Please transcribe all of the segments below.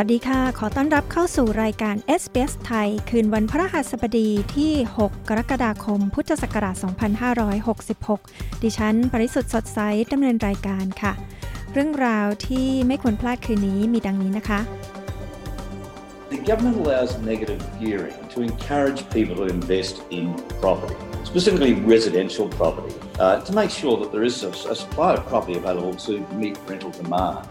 วัสดีค่ะ ขอต้อนรับเข้าสู่รายการ SBS ไทย คืนวันพระหัสบดีที่ 6 กรกฎาคม พุทธศักราช 2566 ดิฉัน ปริสุทธ์สดใสดำเนินรายการค่ะ เรื่องราวที่ไม่ควรพลาดคืนนี้มีดังนี้นะคะ The government allows negative gearing to encourage people to invest in property, specifically residential property, uh, to make sure that there is a, a supply of property available to meet rental demand.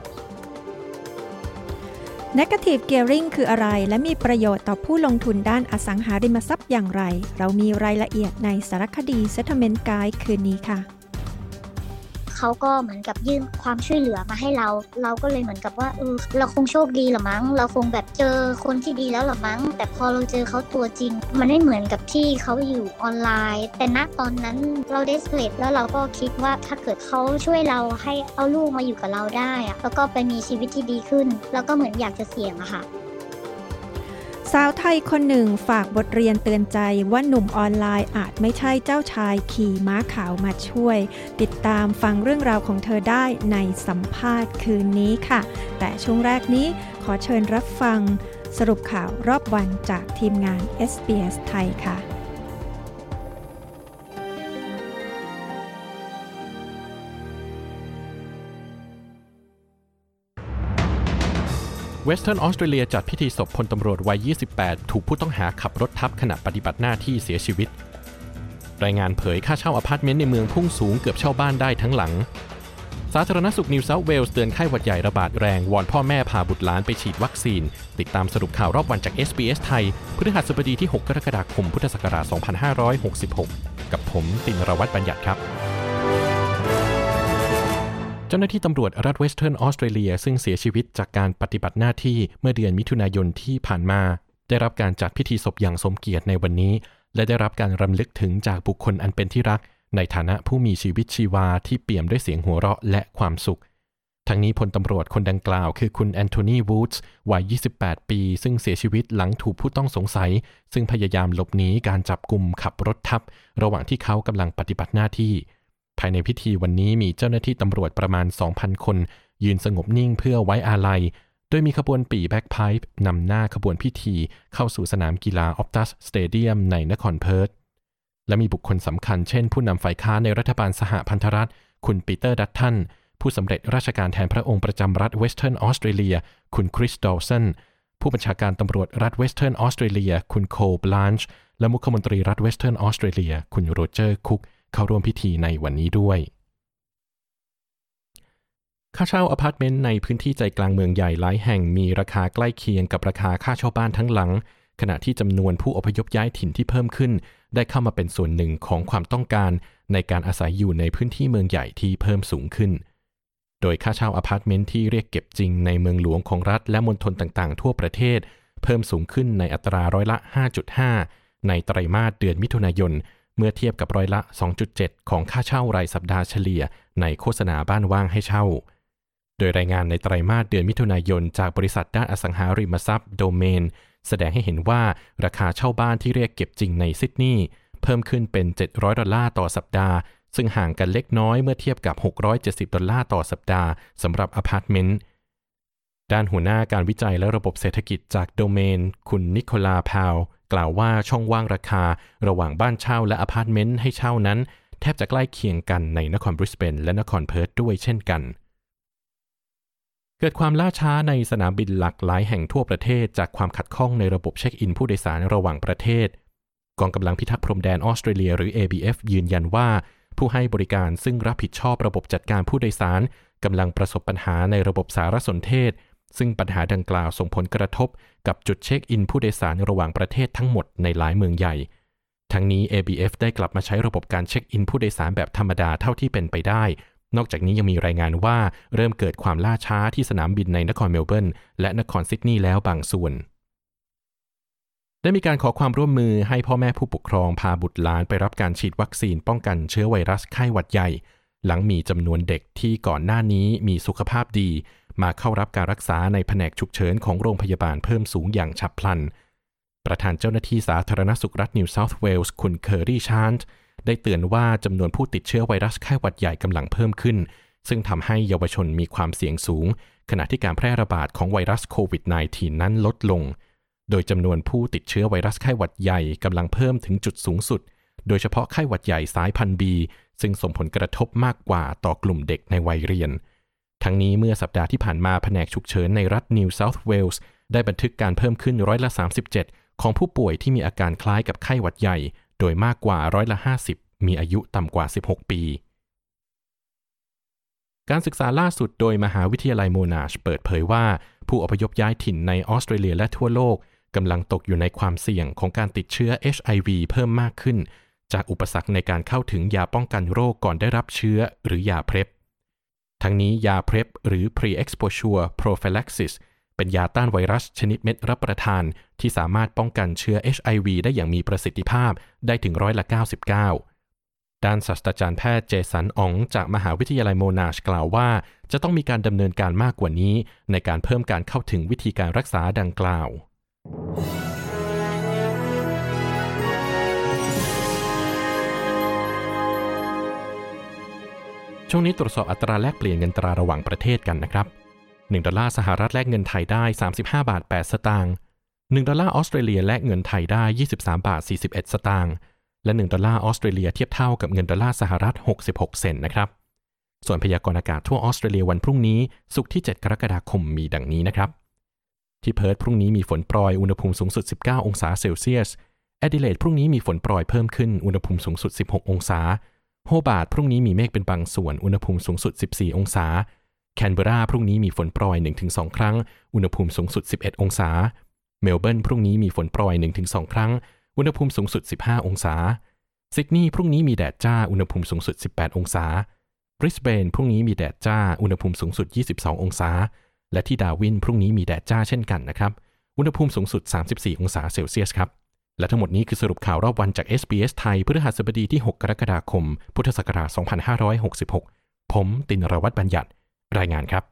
Negative Gearing คืออะไร และมีประโยชน์ต่อผู้ลงทุนด้านอสังหาริมทรัพย์อย่างไร เรามีรายละเอียดในสารคดี Settlement Guide คืนนี้ค่ะ เขาก็เหมือนกับยื่นความช่วยเหลือมาให้เรา เราก็เลยเหมือนกับว่าเออเราคงโชคดีหรอมั้ง เราคงแบบเจอคนที่ดีแล้วหรอมั้ง แต่พอเราเจอเขาตัวจริง มันไม่เหมือนกับที่เขาอยู่ออนไลน์ แต่ณตอนนั้นเราเดสเลตแล้วเราก็คิดว่าถ้าเกิดเขาช่วยเราให้เอาลูกมาอยู่กับเราได้อะแล้วก็ไปมีชีวิตที่ดีขึ้น แล้วก็เหมือนอยากจะเสี่ยงอะค่ะ สาวไทยคนหนึ่งฝากบทเรียนเตือนใจว่าหนุ่มออนไลน์อาจไม่ใช่เจ้าชายขี่ม้าขาวมาช่วย ติดตามฟังเรื่องราวของเธอได้ในสัมภาษณ์คืนนี้ค่ะ แต่ช่วงแรกนี้ขอเชิญรับฟังสรุปข่าวรอบวันจากทีมงาน SBS ไทยค่ะ เวสเทิร์นออสเตรเลียจัดพิธีศพพลตำรวจวัย 28 ถูกผู้ต้องหาขับรถทับขณะปฏิบัติหน้าที่เสียชีวิต รายงานเผยค่าเช่าอพาร์ตเมนต์ในเมืองพุ่งสูงเกือบเช่าบ้านได้ทั้งหลัง สาธารณสุขนิวเซาท์เวลส์เตือนไข้หวัดใหญ่ระบาดแรง วอนพ่อแม่พาบุตรหลานไปฉีดวัคซีน ติดตามสรุปข่าวรอบวันจาก SBS ไทยพฤหัสบดีที่ 6 กรกฎาคม พุทธศักราช 2566 กับผมตินรวัตรบัญญัติครับ เจ้าหน้าที่ตำรวจรัฐเวสเทิร์นออสเตรเลียซึ่งเสียชีวิตจากการปฏิบัติหน้าที่เมื่อเดือนมิถุนายนที่ผ่านมา ได้รับการจัดพิธีศพอย่างสมเกียรติในวันนี้ และได้รับการรำลึกถึงจากบุคคลอันเป็นที่รัก ในฐานะผู้มีชีวิตชีวาที่เปี่ยมด้วยเสียงหัวเราะและความสุข ทั้งนี้พลตำรวจคนดังกล่าวคือคุณแอนโทนีวูดส์วัย 28 ปี ซึ่งเสียชีวิตหลังถูกผู้ต้องสงสัย ซึ่งพยายามหลบหนีการจับกลุ่มขับรถทับ ระหว่างที่เขากำลังปฏิบัติหน้าที่ ภายในพิธีวันนี้มีเจ้าหน้าที่ตำรวจประมาณ 2,000 คน ยืนสงบนิ่งเพื่อไว้อาลัย โดยมีขบวนปี่แบ็กไพป์นำหน้าขบวนพิธีเข้าสู่สนามกีฬาออปตัสสเตเดียมในนครเพิร์ธและมีบุคคลสำคัญเช่นผู้นำฝ่ายค้านในรัฐบาลสหพันธรัฐ คุณปีเตอร์ดัตทันผู้สำเร็จราชการแทนพระองค์ประจำรัฐเวสเทิร์นออสเตรเลีย คุณคริสดอว์สันผู้บัญชาการตำรวจรัฐเวสเทิร์นออสเตรเลีย คุณโคลบลันช์และมุขมนตรีรัฐเวสเทิร์นออสเตรเลีย คุณโรเจอร์คุก เข้าร่วมพิธีในวันนี้ด้วย ค่าเช่าอพาร์ตเมนต์ในพื้นที่ใจกลางเมืองใหญ่หลายแห่งมีราคาใกล้เคียงกับราคาค่าเช่าบ้านทั้งหลัง ขณะที่จำนวนผู้อพยพย้ายถิ่นที่เพิ่มขึ้น ได้เข้ามาเป็นส่วนหนึ่งของความต้องการ ในการอาศัยอยู่ในพื้นที่เมืองใหญ่ที่เพิ่มสูงขึ้น โดยค่าเช่าอพาร์ตเมนต์ที่เรียกเก็บจริงในเมืองหลวงของรัฐและมณฑลต่างๆ ทั่วประเทศ เพิ่มสูงขึ้นในอัตราร้อยละ 5.5 ในไตรมาสเดือนมิถุนายน เมื่อเทียบกับร้อยละ 2.7 ของค่าเช่ารายสัปดาห์เฉลี่ยในโฆษณาบ้านว่างให้เช่า โดยรายงานในไตรมาสเดือนมิถุนายนจากบริษัทด้านอสังหาริมทรัพย์โดเมน แสดงให้เห็นว่าราคาเช่าบ้านที่เรียกเก็บจริงในซิดนีย์เพิ่มขึ้นเป็น 700 ดอลลาร์ต่อสัปดาห์ ซึ่งห่างกันเล็กน้อยเมื่อเทียบกับ 670 ดอลลาร์ต่อสัปดาห์สำหรับอพาร์ตเมนต์ด้านหัวหน้าการวิจัยและระบบเศรษฐกิจจากโดเมน คุณนิโคลาพาว กล่าวว่าช่องว่างราคาระหว่างบ้านเช่าและอพาร์ตเมนต์ให้เช่านั้น แทบจะใกล้เคียงกันในนครบริสเบนและนครเพิร์ธด้วยเช่นกัน เกิดความล่าช้าในสนามบินหลักหลายแห่งทั่วประเทศ จากความขัดข้องในระบบเช็คอินผู้โดยสารระหว่างประเทศ กองกำลังพิทักษ์พรมแดนออสเตรเลียหรือ ABF ยืนยันว่าผู้ให้บริการซึ่งรับผิดชอบระบบจัดการผู้โดยสารกำลังประสบปัญหาในระบบสารสนเทศ ซึ่งปัญหาดังกล่าวส่งผลกระทบกับจุดเช็คอินผู้โดยสารระหว่างประเทศทั้งหมดในหลายเมืองใหญ่ ทั้งนี้ ABF ได้กลับมาใช้ระบบการเช็คอินผู้โดยสารแบบธรรมดาเท่าที่เป็นไปได้ นอกจากนี้ยังมีรายงานว่าเริ่มเกิดความล่าช้าที่สนามบินในนครเมลเบิร์นและนครซิดนีย์แล้วบางส่วนได้มีการขอความร่วมมือให้พ่อแม่ผู้ปกครองพาบุตรหลานไปรับการฉีดวัคซีนป้องกันเชื้อไวรัสไข้หวัดใหญ่ หลังมีจำนวนเด็กที่ก่อนหน้านี้มีสุขภาพดี มาเข้ารับการรักษาในแผนกฉุกเฉินของโรงพยาบาลเพิ่มสูงอย่างฉับพลัน ประธานเจ้าหน้าที่สาธารณสุขรัฐนิวเซาท์เวลส์คุณเคอรี่ชานต์ได้เตือนว่าจำนวนผู้ติดเชื้อไวรัสไข้หวัดใหญ่กำลังเพิ่มขึ้น ซึ่งทำให้เยาวชนมีความเสี่ยงสูง ขณะที่การแพร่ระบาดของไวรัสโควิด -19 นั้นลดลง โดยจำนวนผู้ติดเชื้อไวรัสไข้หวัดใหญ่กำลังเพิ่มถึงจุดสูงสุด โดยเฉพาะไข้หวัดใหญ่สายพันธุ์บีซึ่งส่งผลกระทบมากกว่าต่อกลุ่มเด็กในวัยเรียน ทั้งนี้เมื่อสัปดาห์ที่ผ่านมาแผนกฉุกเฉินในรัฐนิวเซาท์เวลส์ได้บันทึกการเพิ่มขึ้นร้อยละ 37 ของผู้ป่วยที่มีอาการคล้ายกับไข้หวัดใหญ่ โดยมากกว่าร้อยละ 50 มีอายุต่ำกว่า 16 ปี การศึกษาล่าสุดโดยมหาวิทยาลัยโมนาชเปิดเผยว่า ผู้อพยพย้ายถิ่นในออสเตรเลียและทั่วโลกกำลังตกอยู่ในความเสี่ยงของการติดเชื้อ HIV เพิ่มมากขึ้น จากอุปสรรคในการเข้าถึงยาป้องกันโรคก่อนได้รับเชื้อ หรือยาเพร p ทั้งนี้ยาเพร p หรือ pre-exposure prophylaxis เป็นยาต้านไวรัสชนิดเม็ดรับประทาน ที่สามารถป้องกันเชื้อ HIV ได้อย่างมีประสิทธิภาพได้ถึงร้อยละ 99 ด้านศาสตราจารย์แพทย์เจสันอ๋องจากมหาวิทยาลัยโมนาชกล่าวว่า จะต้องมีการดำเนินการมากกว่านี้ ในการเพิ่มการเข้าถึงวิธีการรักษาดังกล่าว ช่วงนี้ตรวจสอบอัตราแลกเปลี่ยนเงินตราระหว่างประเทศกันนะครับ 1 ดอลลาร์สหรัฐแลกเงินไทยได้ 35 บาท 8 สตางค์ 1 ดอลลาร์ออสเตรเลียแลกเงินไทยได้ 23 บาท 41 สตางค์ และ 1 ดอลลาร์ออสเตรเลียเทียบเท่ากับเงินดอลลาร์สหรัฐ 66 เซนต์นะครับ ส่วนพยากรณ์อากาศทั่วออสเตรเลียวันพรุ่งนี้ ศุกร์ที่ 7 กรกฎาคมมีดังนี้นะครับ ที่เพิร์ธพรุ่งนี้มีฝนโปรย อุณหภูมิสูงสุด 19 องศาเซลเซียส แอดิเลดพรุ่งนี้มีฝนโปรยเพิ่มขึ้น อุณหภูมิสูงสุด 16 องศา โฮบาร์ตพรุ่งนี้มีเมฆเป็นบางส่วน อุณหภูมิสูงสุด 14 องศา แคนเบราพรุ่งนี้มีฝนโปรย 1-2 ครั้ง อุณหภูมิสูงสุด 11 องศา เมลเบิร์นพรุ่งนี้มีฝนโปรย 1-2 ครั้ง อุณหภูมิสูงสุด 15 องศา ซิดนีย์พรุ่งนี้มีแดดจ้า อุณหภูมิสูงสุด 18 องศา บริสเบนพรุ่งนี้มีแดดจ้า อุณหภูมิสูงสุด 22 องศา และที่ดาร์วินพรุ่งนี้มีแดดจ้าเช่นกันนะครับ อุณหภูมิสูงสุด 34 องศาเซลเซียสครับ และทั้งหมดนี้คือสรุปข่าวรอบวันจาก SBS ไทยพฤหัสบดีที่ 6 กรกฎาคม พุทธศักราช 2566 ผมตินรวัตรบัญญัติ รายงานครับ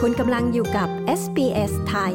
คุณกำลังอยู่กับ SBS ไทย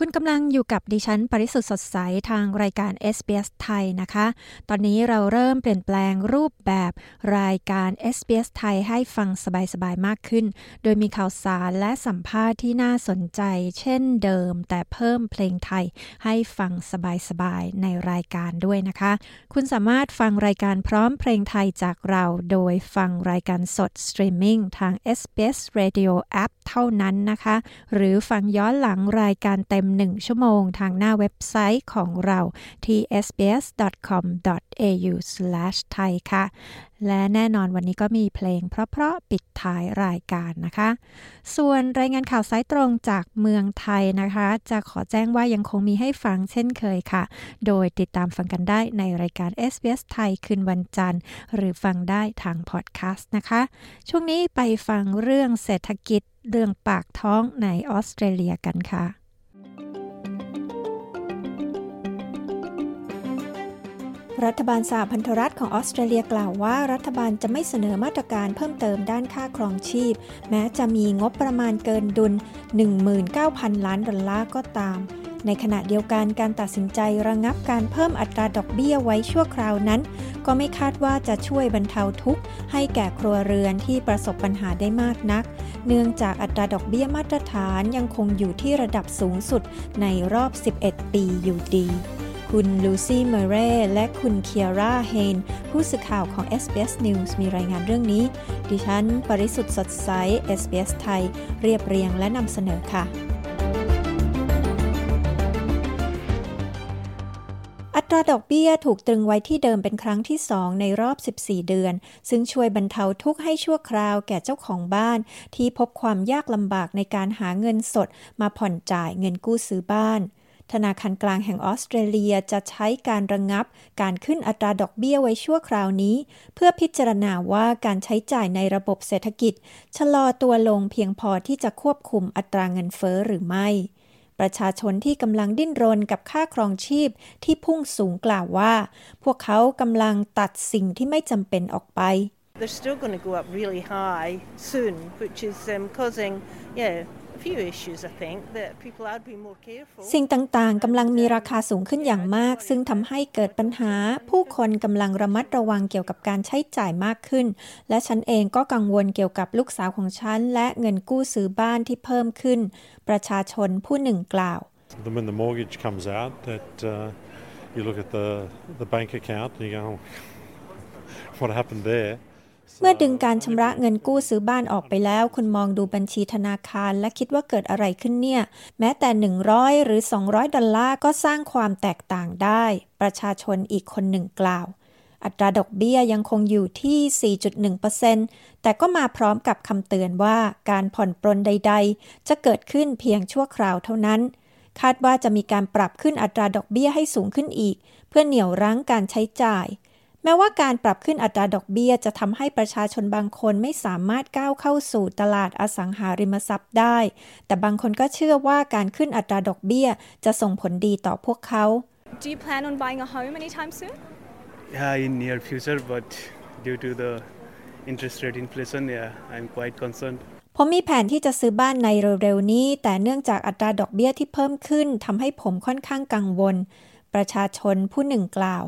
คุณกำลังอยู่กับดิฉัน ปริสุทธ์สดใส ทางรายการ SBS ไทยนะคะ ตอนนี้เราเริ่มเปลี่ยนแปลงรูปแบบรายการ SBS ไทยให้ฟังสบาย ๆ มากขึ้น โดยมีข่าวสารและสัมภาษณ์ที่น่าสนใจ เช่นเดิม แต่เพิ่มเพลงไทยให้ฟังสบาย ๆ ในรายการด้วยนะคะ คุณสามารถฟังรายการพร้อมเพลงไทยจากเรา โดยฟังรายการสดสตรีมมิ่งทาง SBS Radio App เท่านั้นนะคะ หรือฟังย้อนหลังรายการเต็ม1 ชั่วโมงทางหน้าเว็บไซต์ของเราที่ sbs.com.au/thai ค่ะ และแน่นอนวันนี้ก็มีเพลงเพราะๆปิดท้ายรายการนะคะ ส่วนรายงานข่าวสายตรงจากเมืองไทยนะคะ จะขอแจ้งว่ายังคงมีให้ฟังเช่นเคยค่ะ โดยติดตามฟังกันได้ในรายการ SBS ไทยคืนวันจันทร์ หรือฟังได้ทางพอดแคสต์นะคะ ช่วงนี้ไปฟังเรื่องเศรษฐกิจเรื่องปากท้องในออสเตรเลียกันค่ะ รัฐบาลสหพันธรัฐของออสเตรเลียกล่าวว่ารัฐบาลจะไม่เสนอมาตรการเพิ่มเติมด้านค่าครองชีพ แม้จะมีงบประมาณเกินดุล 19,000 ล้านดอลลาร์ก็ตาม ในขณะเดียวกันการตัดสินใจระงับการเพิ่มอัตราดอกเบี้ยไว้ชั่วคราวนั้น ก็ไม่คาดว่าจะช่วยบรรเทาทุกข์ ให้แก่ครัวเรือนที่ประสบปัญหาได้มากนัก เนื่องจากอัตราดอกเบี้ยมาตรฐานยังคงอยู่ที่ระดับสูงสุดในรอบ 11 ปีอยู่ดี คุณลูซี่เมเร่และคุณเคียร่าเฮน ผู้สื่อข่าวของ SBS News มีรายงานเรื่องนี้ ดิฉัน ปริสุทธ์สดใส SBS ไทย เรียบเรียงและนำเสนอค่ะอัตราดอกเบี้ยถูกตรึงไว้ที่เดิมเป็นครั้งที่ 2 ในรอบ 14 เดือน ซึ่งช่วยบรรเทาทุกข์ให้ชั่วคราวแก่เจ้าของบ้าน ที่พบความยากลำบากในการหาเงินสดมาผ่อนจ่ายเงินกู้ซื้อบ้าน ธนาคารกลางแห่งออสเตรเลียจะใช้การระงงับ การขึ้นอัตราดอกเบี้ยไว้ชั่วคราวนี้ เพื่อพิจารณาว่าการใช้จ่ายในระบบเศรษฐกิจ ชะลอตัวลงเพียงพอที่จะควบคุมอัตราเงินเฟอ้อหรือไม่ประชาชนที่กำลังดิ้นรนกับค่าครองชีพที่พุ่งสูงกล่าวว่า พวกเขากำลังตัดสิ่งที่ไม่จำเป็นออกไป They're still going to go up really high soon, which is um, causing, yeah, สิ่งต่างๆกำลังมีราคาสูงขึ้นอย่างมาก ซึ่งทำให้เกิดปัญหา ผู้คนกำลังระมัดระวังเกี่ยวกับการใช้จ่ายมากขึ้น และฉันเองก็กังวลเกี่ยวกับลูกสาวของฉัน และเงินกู้ซื้อบ้านที่เพิ่มขึ้น ประชาชนผู้หนึ่งกล่าว When the mortgage comes out that uh, you look at the the bank account and you go what happened there เมื่อดึงการชำระเงินกู้ซื้อบ้านออกไปแล้ว คุณมองดูบัญชีธนาคารและคิดว่าเกิดอะไรขึ้นเนี่ย แม้แต่ 100 หรือ 200 ดอลลาร์ก็สร้างความแตกต่างได้ ประชาชนอีกคนหนึ่งกล่าว อัตราดอกเบี้ยยังคงอยู่ที่ 4.1%แต่ก็มาพร้อมกับคำเตือนว่าการผ่อนปรนใด ๆ จะเกิดขึ้นเพียงชั่วคราวเท่านั้น คาดว่าจะมีการปรับขึ้นอัตราดอกเบี้ยให้สูงขึ้นอีก เพื่อเหนี่ยวรั้งการใช้จ่าย แม้ว่าการปรับขึ้นอัตราดอกเบี้ย จะทำให้ประชาชนบางคนไม่สามารถก้าวเข้าสู่ตลาดอสังหาริมทรัพย์ได้ แต่บางคนก็เชื่อว่าการขึ้นอัตราดอกเบี้ย จะส่งผลดีต่อพวกเขา Do you plan on buying a home anytime soon? Yeah, in near future, but due to the interest rate inflation, yeah, I'm quite concerned. ผมมีแผนที่จะซื้อบ้านในเร็วๆนี้ แต่เนื่องจากอัตราดอกเบี้ยที่เพิ่มขึ้นทำให้ผมค่อนข้างกังวล ประชาชนผู้หนึ่งกล่าว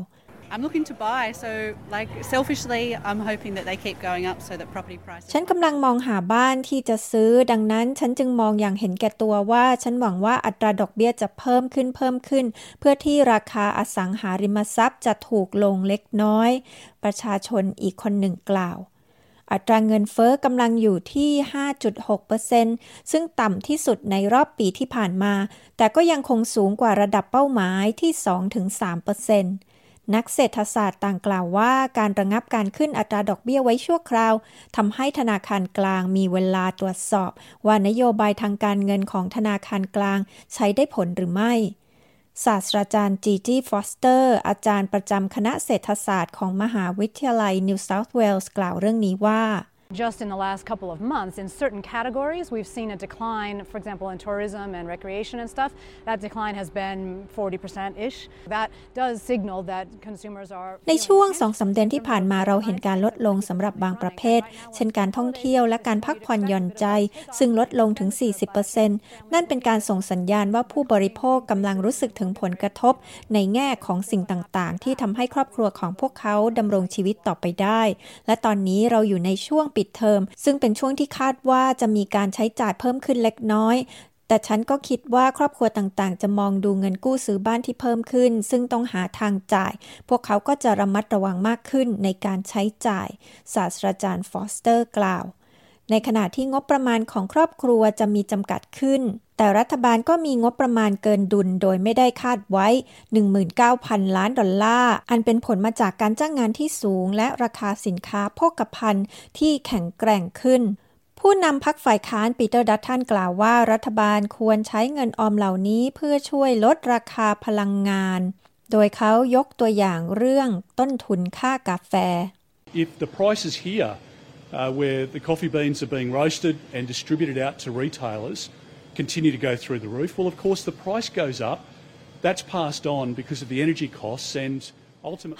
I'm looking to buy so like selfishly I'm hoping that they keep going up so that property prices ฉันกำลังมองหาบ้านที่จะซื้อ ดังนั้นฉันจึงมองอย่างเห็นแก่ตัวว่า ฉันหวังว่าอัตราดอกเบี้ยจะเพิ่มขึ้นเพิ่มขึ้น เพื่อที่ราคาอสังหาริมทรัพย์จะถูกลงเล็กน้อย ประชาชนอีกคนหนึ่งกล่าว อัตราเงินเฟอ้อกำลังอยู่ที่ 5.6%ซึ่งต่ำที่สุดในรอบปีที่ผ่านมา แต่ก็ยังคงสูงกว่าระดับเป้าหมายที่ 2-3%นั นักเศรษฐศาสตร์ต่างกล่าวว่าการระงับการขึ้นอัตราดอกเบี้ยไว้ชั่วคราวทำให้ธนาคารกลางมีเวลาตรวจสอบ ว่านโยบายทางการเงินของธนาคารกลางใช้ได้ผลหรือไม่ศาสตราจารย์จีจีฟอสเตอร์ อาจารย์ประจำคณะเศรษฐศาสตร์ของมหาวิทยาลัยนิวเซาท์เวลส์กล่าวเรื่องนี้ว่า Just in the last couple of months, in certain categories, we've seen a decline. For example, in tourism and recreation and stuff, that decline has been 40%-ish. That does signal that consumers are ในช่วงสองสามเดือนที่ผ่านมาเราเห็นการลดลงสำหรับบางประเภท เช่นการท่องเที่ยวและการพักผ่อนหย่อนใจ ซึ่งลดลงถึง 40%นั่นเป็นการส่งสัญญาณว่าผู้บริโภคกำลังรู้สึกถึงผลกระทบ ในแง่ของสิ่งต่างๆ ที่ทำให้ครอบครัวของพวกเขาดำรงชีวิตต่อไปได้ และตอนนี้เราอยู่ในช่วงปิดเทอม ซึ่งเป็นช่วงที่คาดว่าจะมีการใช้จ่ายเพิ่มขึ้นเล็กน้อยแต่ฉันก็คิดว่าครอบครัวต่างๆ จะมองดูเงินกู้ซื้อบ้านที่เพิ่มขึ้น ซึ่งต้องหาทางจ่าย พวกเขาก็จะระมัดระวังมากขึ้นในการใช้จ่าย ศาสตราจารย์ฟอสเตอร์กล่าว ในขณะที่งบประมาณของครอบครัวจะมีจำกัดขึ้น แต่รัฐบาลก็มีงบประมาณเกินดุลโดยไม่ได้คาดไว้ 19,000 ล้านดอลลาร์ อันเป็นผลมาจากการจ้างงานที่สูง และราคาสินค้าโภคภัณฑ์ที่แข็งแกร่งขึ้นผู้นำพรรคฝ่ายค้านปีเตอร์ดัตตันกล่าวว่ารัฐบาลควรใช้เงินออมเหล่านี้เพื่อช่วยลดราคาพลังงาน โดยเขายกตัวอย่างเรื่องต้นทุนค่ากาแฟ If the prices here uh, where the coffee beans are being roasted and distributed out to retailers continue to go through the roof, well, of course, the price goes up. That's passed on because of the energy costs and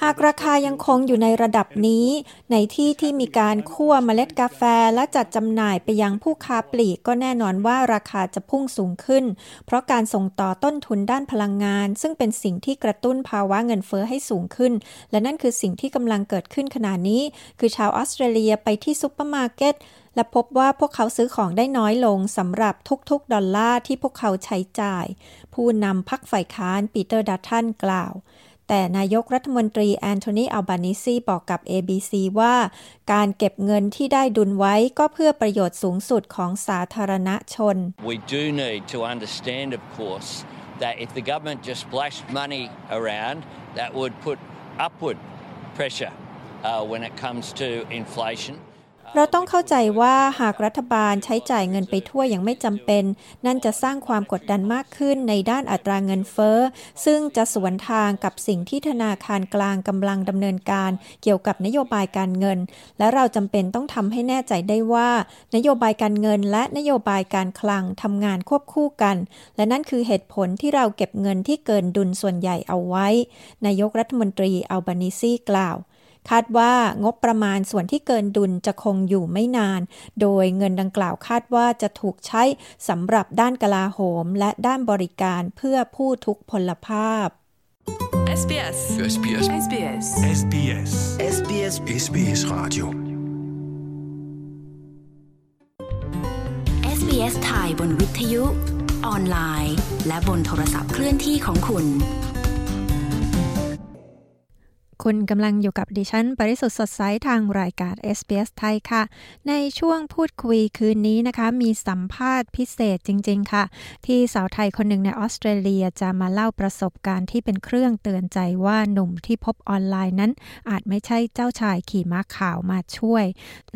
หากราคายังคงอยู่ในระดับนี้ ในที่ที่มีการคั่วเมล็ดกาแฟและจัดจำหน่ายไปยังผู้ค้าปลีกก็แน่นอนว่าราคาจะพุ่งสูงขึ้น เพราะการส่งต่อต้นทุนด้านพลังงาน ซึ่งเป็นสิ่งที่กระตุ้นภาวะเงินเฟ้อให้สูงขึ้น และนั่นคือสิ่งที่กำลังเกิดขึ้นขณะนี้ คือชาวออสเตรเลียไปที่ซุปเปอร์มาร์เก็ตและพบว่าพวกเขาซื้อของได้น้อยลงสำหรับทุกๆ ดอลลาร์ที่พวกเขาใช้จ่าย ผู้นำพรรคฝ่ายค้านปีเตอร์ดัตตันกล่าว แต่นายกรัฐมนตรีแอนโทนีอัลบานิซีบอกกับ ABC ว่า การเก็บเงินที่ได้ดุลไว้ก็เพื่อประโยชน์สูงสุดของสาธารณชน We do need to understand, of course, that if the government just splashed money around, that would put upward pressure uh, when it comes to inflation. เราต้องเข้าใจว่าหากรัฐบาลใช้จ่ายเงินไปทั่วอย่างไม่จำเป็น นั่นจะสร้างความกดดันมากขึ้นในด้านอัตราเงินเฟ้อ ซึ่งจะสวนทางกับสิ่งที่ธนาคารกลางกำลังดำเนินการ เกี่ยวกับนโยบายการเงิน และเราจำเป็นต้องทำให้แน่ใจได้ว่า นโยบายการเงินและนโยบายการคลังทำงานควบคู่กัน และนั่นคือเหตุผลที่เราเก็บเงินที่เกินดุลส่วนใหญ่เอาไว้ นายกรัฐมนตรีอัลบานิซีกล่าว คาดว่างบประมาณส่วนที่เกินดุลจะคงอยู่ไม่นาน โดยเงินดังกล่าวคาดว่าจะถูกใช้สำหรับด้านกลาโหม และด้านบริการเพื่อผู้ทุกพลภาพ SBS SBS SBS SBS SBS SBS Radio SBS ไทยบนวิทยุ ออนไลน์ และบนโทรศัพท์เคลื่อนที่ของคุณ คุณกำลังอยู่กับดิฉัน ปริสุทธ์สดใสทางรายการ SBS ไทยค่ะ ในช่วงพูดคุยคืนนี้นะคะ มีสัมภาษณ์พิเศษจริง ๆ ค่ะ ที่สาวไทยคนหนึ่งในออสเตรเลียจะมาเล่าประสบการณ์ที่เป็นเครื่องเตือนใจว่าหนุ่มที่พบออนไลน์นั้น อาจไม่ใช่เจ้าชายขี่ม้าขาวมาช่วย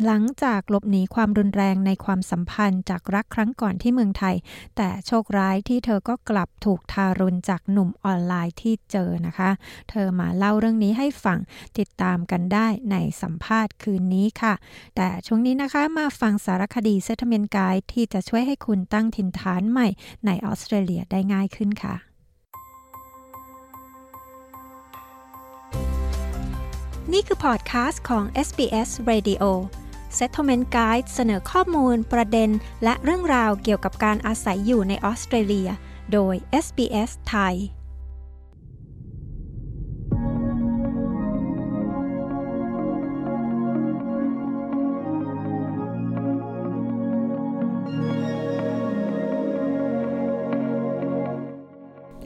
หลังจากหลบหนีความรุนแรงในความสัมพันธ์จากรักครั้งก่อนที่เมืองไทย แต่โชคร้ายที่เธอก็กลับถูกทารุณจากหนุ่มออนไลน์ที่เจอนะคะ เธอมาเล่าเรื่องนี้ให้ฟังติดตามกันได้ในสัมภาษณ์คืนนี้ค่ะ แต่ช่วงนี้นะคะมาฟังสารคดี Settlement Guide ที่จะช่วยให้คุณตั้งถิ่นฐานใหม่ในออสเตรเลียได้ง่ายขึ้นค่ะนี่คือพอดคาสต์ของ SBS Radio Settlement Guide เสนอข้อมูล ประเด็น และเรื่องราวเกี่ยวกับการอาศัยอยู่ในออสเตรเลีย โดย SBS ไทย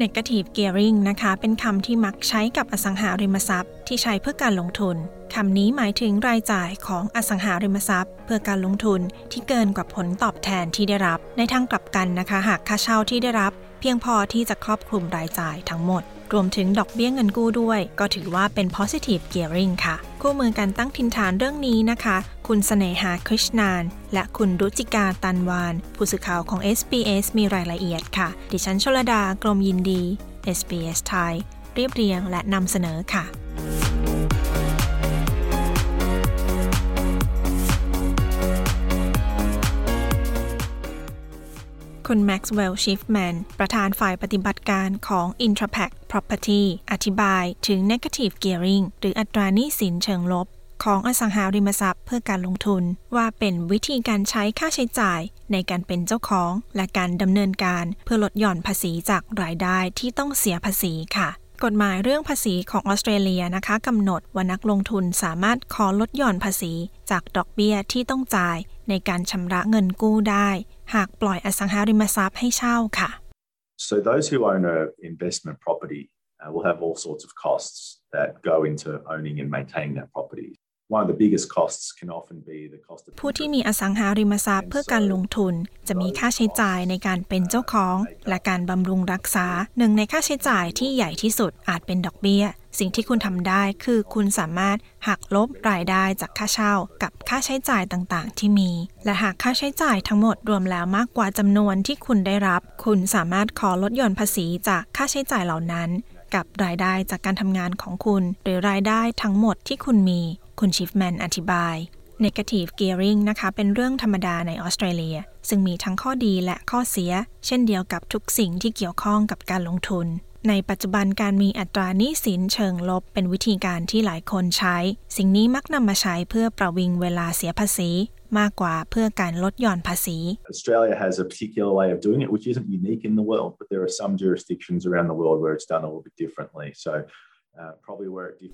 Negative Gearing นะคะ เป็นคำที่มักใช้กับอสังหาริมทรัพย์ ที่ใช้เพื่อการลงทุน คำนี้หมายถึงรายจ่ายของอสังหาริมทรัพย์ เพื่อการลงทุนที่เกินกว่าผลตอบแทนที่ได้รับ ในทางกลับกันนะคะ หากค่าเช่าที่ได้รับ เพียงพอที่จะครอบคลุมรายจ่ายทั้งหมด รวมถึงดอกเบี้ยเงินกู้ด้วย ก็ถือว่าเป็น positive gearing ค่ะ คู่มือการตั้งทินฐานเรื่องนี้นะคะ คุณเสน่หาคริชนาน และคุณรุจิกาตันวาน ผู้สื่อข่าวของ SBS มีรายละเอียดค่ะ ดิฉันชลดากรมยินดี SBS ไทย เรียบเรียงและนำเสนอค่ะคุณแม็กซ์เวลล์ชิฟแมนประธานฝ่ายปฏิบัติการของ Intrapac Property อธิบายถึง Negative Gearing หรืออัตราหนี้สินเชิงลบ ของอสังหาริมทรัพย์เพื่อการลงทุน ว่าเป็นวิธีการใช้ค่าใช้จ่ายในการเป็นเจ้าของและการดำเนินการเพื่อลดหย่อนภาษีจากรายได้ที่ต้องเสียภาษีค่ะกฎหมายเรื่องภาษีของออสเตรเลียนะคะกำหนดว่านักลงทุนสามารถขอลดหย่อนภาษี จากดอกเบี้ยที่ต้องจ่ายในการชำระเงินกู้ได้ หากปล่อยอสังหาริมทรัพย์ให้เช่าค่ะ So those who own a investment property uh, will have all sorts of costs that go into owning and maintaining that property. ผู้ที่มีอสังหาริมทรัพย์เพื่อการลงทุน จะมีค่าใช้จ่ายในการเป็นเจ้าของ และการบำรุงรักษา หนึ่งในค่าใช้จ่ายที่ใหญ่ที่สุดอาจเป็นดอกเบี้ย สิ่งที่คุณทำได้คือคุณสามารถหักลบรายได้จากค่าเช่า กับค่าใช้จ่ายต่างๆ ที่มี และหากค่าใช้จ่ายทั้งหมดรวมแล้วมากกว่าจำนวนที่คุณได้รับ คุณสามารถขอลดหย่อนภาษีจากค่าใช้จ่ายเหล่านั้น กับรายได้จากการทำงานของคุณ หรือรายได้ทั้งหมดที่คุณมี คุณชิฟแมนอธิบาย Negative Gearing นะคะเป็นเรื่องธรรมดาในออสเตรเลีย ซึ่งมีทั้งข้อดีและข้อเสีย เช่นเดียวกับทุกสิ่งที่เกี่ยวข้องกับการลงทุน ในปัจจุบันการมีอัตราหนี้สินเชิงลบเป็นวิธีการที่หลายคนใช้ สิ่งนี้มักนำมาใช้เพื่อประวิงเวลาเสียภาษี มากกว่าเพื่อการลดหย่อนภาษี Australia has a particular way of doing it, which isn't unique in the world, but there are some jurisdictions around the world where it's done a little bit differently. So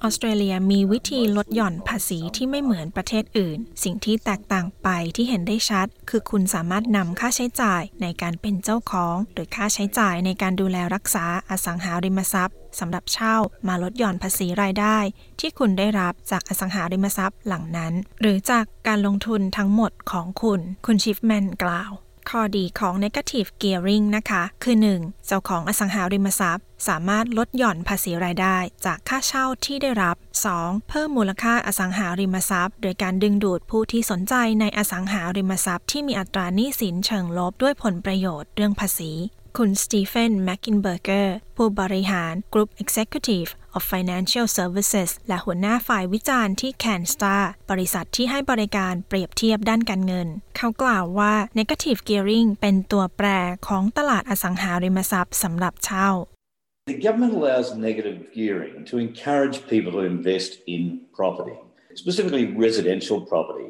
ออสเตรเลียมีวิธีลดหย่อนภาษีที่ไม่เหมือนประเทศอื่น สิ่งที่แตกต่างไปที่เห็นได้ชัด คือคุณสามารถนำค่าใช้จ่ายในการเป็นเจ้าของ หรือค่าใช้จ่ายในการดูแลรักษาอสังหาริมทรัพย์สำหรับเช่ามาลดหย่อนภาษีรายได้ ที่คุณได้รับจากอสังหาริมทรัพย์หลังนั้น หรือจากการลงทุนทั้งหมดของคุณ คุณชิฟแมนกล่าว ข้อดีของ negative gearing นะคะ คือ 1. เจ้าของอสังหาริมทรัพย์ สามารถลดหย่อนภาษีรายได้จากค่าเช่าที่ได้รับ 2. เพิ่มมูลค่าอสังหาริมทรัพย์ โดยการดึงดูดผู้ที่สนใจในอสังหาริมทรัพย์ที่มีอัตราหนี้สินเชิงลบด้วยผลประโยชน์เรื่องภาษี คุณสตีเฟนแมคกินเบอร์เกอร์ผู้บริหาร Group Executive of Financial Services และหัวหน้าฝ่ายวิจารณ์ที่ CanStar บริษัทที่ให้บริการเปรียบเทียบด้านการเงิน เขากล่าวว่า Negative Gearing เป็นตัวแปรของตลาดอสังหาริมทรัพย์สำหรับเช่า The government allows negative gearing to encourage people to invest in property, specifically residential property.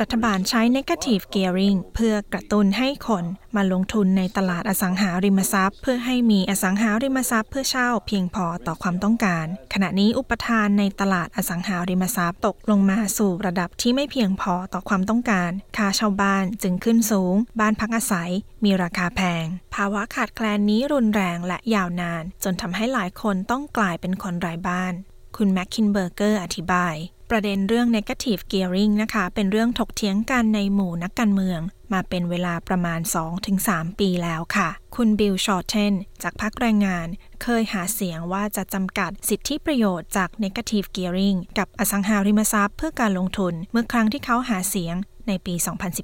รัฐบาลใช้ negative gearing เพื่อกระตุ้นให้คนมาลงทุนในตลาดอสังหาริมทรัพย์ เพื่อให้มีอสังหาริมทรัพย์เพื่อเช่าเพียงพอต่อความต้องการ ขณะนี้อุปทานในตลาดอสังหาริมทรัพย์ตกลงมาสู่ระดับที่ไม่เพียงพอต่อความต้องการ ค่าเช่าบ้านจึงขึ้นสูง บ้านพักอาศัย มีราคาแพง ภาวะขาดแคลนนี้รุนแรงและยาวนาน จนทำให้หลายคนต้องกลายเป็นคนไร้บ้าน คุณแมคคินเบอร์เกอร์อธิบาย ประเด็นเรื่อง negative gearing นะคะ เป็นเรื่องถกเถียงกันในหมู่นักการเมือง มาเป็นเวลาประมาณ 2-3 ปีแล้วค่ะ คุณบิลชอร์เทนจากพรรคแรงงาน เคยหาเสียงว่าจะจำกัดสิทธิประโยชน์จาก negative gearing กับอสังหาริมทรัพย์เพื่อการลงทุน เมื่อครั้งที่เขาหาเสียง ในปี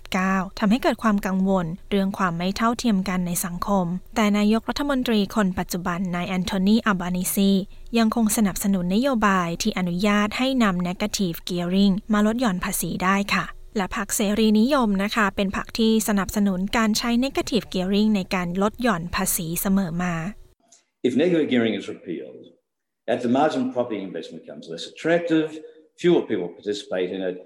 2019ทำให้เกิดความกังวล เรื่องความไม่เท่าเทียมกันในสังคม แต่นายกรัฐมนตรีคนปัจจุบันนายแอนโทนีอัลบานิซียังคงสนับสนุนนโยบายที่อนุญาตให้นำ negative gearing มาลดหย่อนภาษีได้ค่ะและพรรคเสรีนิยมนะคะ เป็นพรรคที่สนับสนุนการใช้ negative gearing ในการลดหย่อนภาษีเสมอมา If negative gearing is repealed, at the margin property investment becomes less attractive, fewer people participate in it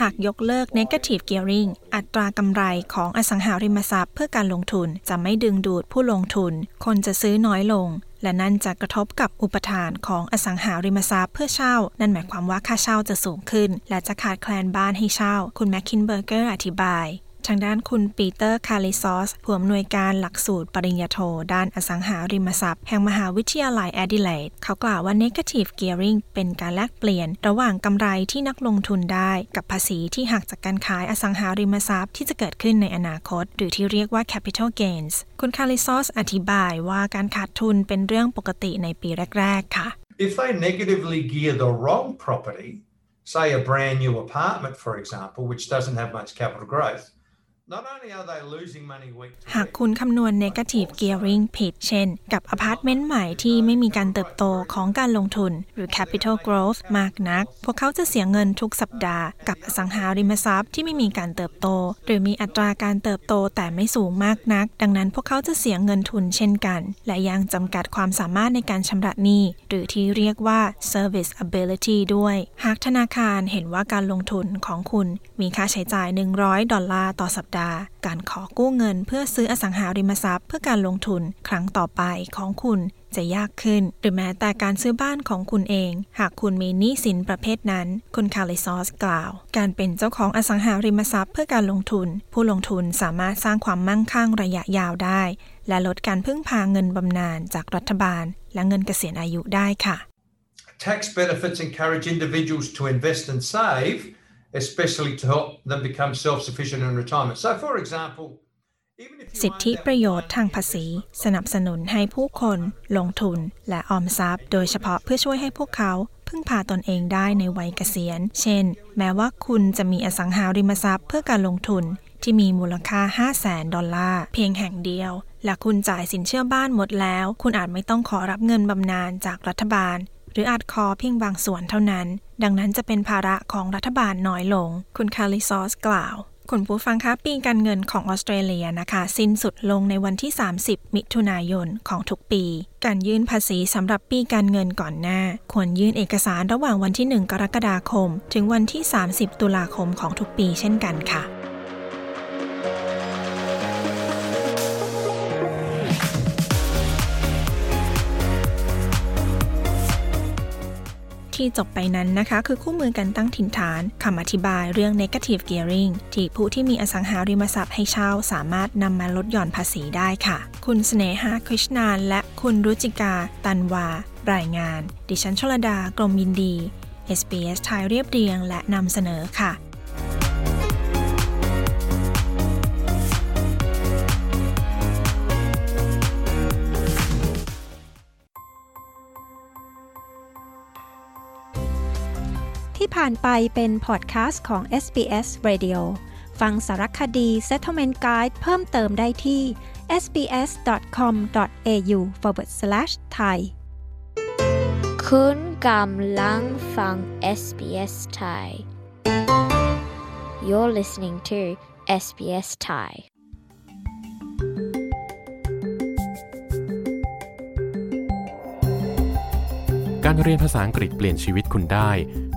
หากยกเลิก negative gearing อัตรากำไรของอสังหาริมทรัพย์เพื่อการลงทุนจะไม่ดึงดูดผู้ลงทุน คนจะซื้อน้อยลง และนั่นจะกระทบกับอุปทานของอสังหาริมทรัพย์เพื่อเช่า นั่นหมายความว่าค่าเช่าจะสูงขึ้น และจะขาดแคลนบ้านให้เช่า คุณแมคคินเบอร์เกอร์อธิบาย ทางด้านคุณปีเตอร์คาริซอสผู้อำนวยการหลักสูตรปริญญาโท ด้านอสังหาริมทรัพย์ แห่งมหาวิทยาลัยแอดิเลดเขากล่าวว่า negative gearing เป็นการแลกเปลี่ยน ระหว่างกำไรที่นักลงทุนได้ กับภาษีที่หักจากการขายอสังหาริมทรัพย์ที่จะเกิดขึ้นในอนาคต หรือที่เรียกว่า capital gains คุณคาริซอสอธิบายว่าการขาดทุนเป็นเรื่องปกติในปีแรก ๆ ค่ะ If they negatively gear the wrong property say a brand new apartment for example which doesn't have much capital growth หากคุณคำนวณ negative gearing ผิดเช่น กับอพาร์ตเมนต์ใหม่ที่ไม่มีการเติบโตของการลงทุน หรือ capital growth มากนัก พวกเขาจะเสียเงินทุกสัปดาห์กับอสังหาริมทรัพย์ที่ไม่มีการเติบโต หรือมีอัตราการเติบโตแต่ไม่สูงมากนัก ดังนั้นพวกเขาจะเสียเงินทุนเช่นกัน และยังจำกัดความสามารถในการชำระหนี้ หรือที่เรียกว่า service ability ด้วย หากธนาคารเห็นว่าการลงทุนของคุณมีค่าใช้จ่าย 100 ดอลลาร์ต่อสัปดาห์า การขอกู้เงินเพื่อซื้ออสังหาริมทรัพย์ เพื่อการลงทุนครั้งต่อไปของคุณจะยากขึ้น หรือแม้แต่การซื้อบ้านของคุณเอง หากคุณมีหนี้สินประเภทนั้น คุณคาริซอสกล่าว การเป็นเจ้าของอสังหาริมทรัพย์เพื่อการลงทุน ผู้ลงทุนสามารถสร้างความมั่งคั่งระยะยาวได้ และลดการพึ่งพาเงินบำนาญจากรัฐบาล และเงินเกษียณอายุได้ค่ะ Tax benefits encourage individuals to invest and save especially to help them become self-sufficient in retirement. So, for example, สิทธิประโยชน์ทางภาษี สนับสนุนให้ผู้คนลงทุนและออมทรัพย์ โดยเฉพาะเพื่อช่วยให้พวกเขาพึ่งพาตนเองได้ในวัยเกษียณ เช่น แม้ว่าคุณจะมีอสังหาริมทรัพย์เพื่อการลงทุนที่มีมูลค่า 5 0 0แสนดอลลาร์ เพียงแห่งเดียว และคุณจ่ายสินเชื่อบ้านหมดแล้ว คุณอาจไม่ต้องขอรับเงินบำนาญจากรัฐบาล หรืออาจคอเพียงบางส่วนเท่านั้น ดังนั้นจะเป็นภาระของรัฐบาลน้อยลง คุณคาริซอสกล่าวคุณผู้ฟังคะปีการเงินของออสเตรเลียนะคะ สิ้นสุดลงในวันที่ 30 มิถุนายนของทุกปี การยื่นภาษีสำหรับปีการเงินก่อนหน้า ควรยื่นเอกสารระหว่างวันที่ 1 กรกฎาคม ถึงวันที่ 30 ตุลาคมของทุกปีเช่นกันค่ะ ที่จบไปนั้นนะคะ คือคู่มือการตั้งถิ่นฐานคำอธิบายเรื่อง negative gearing ที่ผู้ที่มีอสังหาริมทรัพย์ให้เช่าสามารถนำมาลดหย่อนภาษีได้ค่ะ คุณสเสนหาคริชนาน และคุณรุจิกา ตันวา รายงาน ดิฉันชลดากรมยินดี SBS ไทยเรียบเรียงและนำเสนอค่ะ ที่ผ่านไปเป็นพอดแคสต์ของ SBS Radio ฟังสารคดี Settlement Guide เพิ่มเติมได้ที่ sbs.com.au forward slash thai คุณกำลังฟัง SBS Thai You're listening to SBS Thai การเรียนภาษาอังกฤษเปลี่ยนชีวิตคุณได้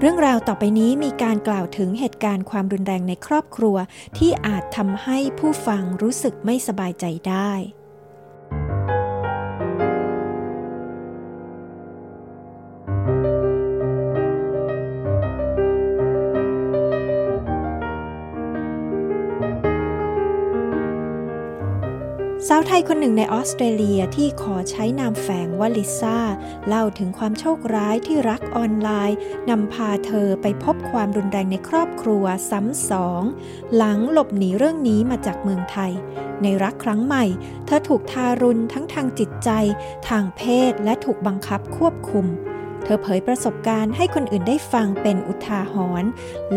เรื่องราวต่อไปนี้มีการกล่าวถึงเหตุการณ์ความรุนแรงในครอบครัวที่อาจทำให้ผู้ฟังรู้สึกไม่สบายใจได้ สาวไทยคนหนึ่งในออสเตรเลียที่ขอใช้นามแฝงว่าลิซ่า เล่าถึงความโชคร้ายที่รักออนไลน์นำพาเธอไปพบความรุนแรงในครอบครัวซ้ำสอง หลังหลบหนีเรื่องนี้มาจากเมืองไทย ในรักครั้งใหม่ เธอถูกทารุณทั้งทางจิตใจ ทางเพศและถูกบังคับควบคุม เธอเผยประสบการณ์ให้คนอื่นได้ฟังเป็นอุทาหรณ์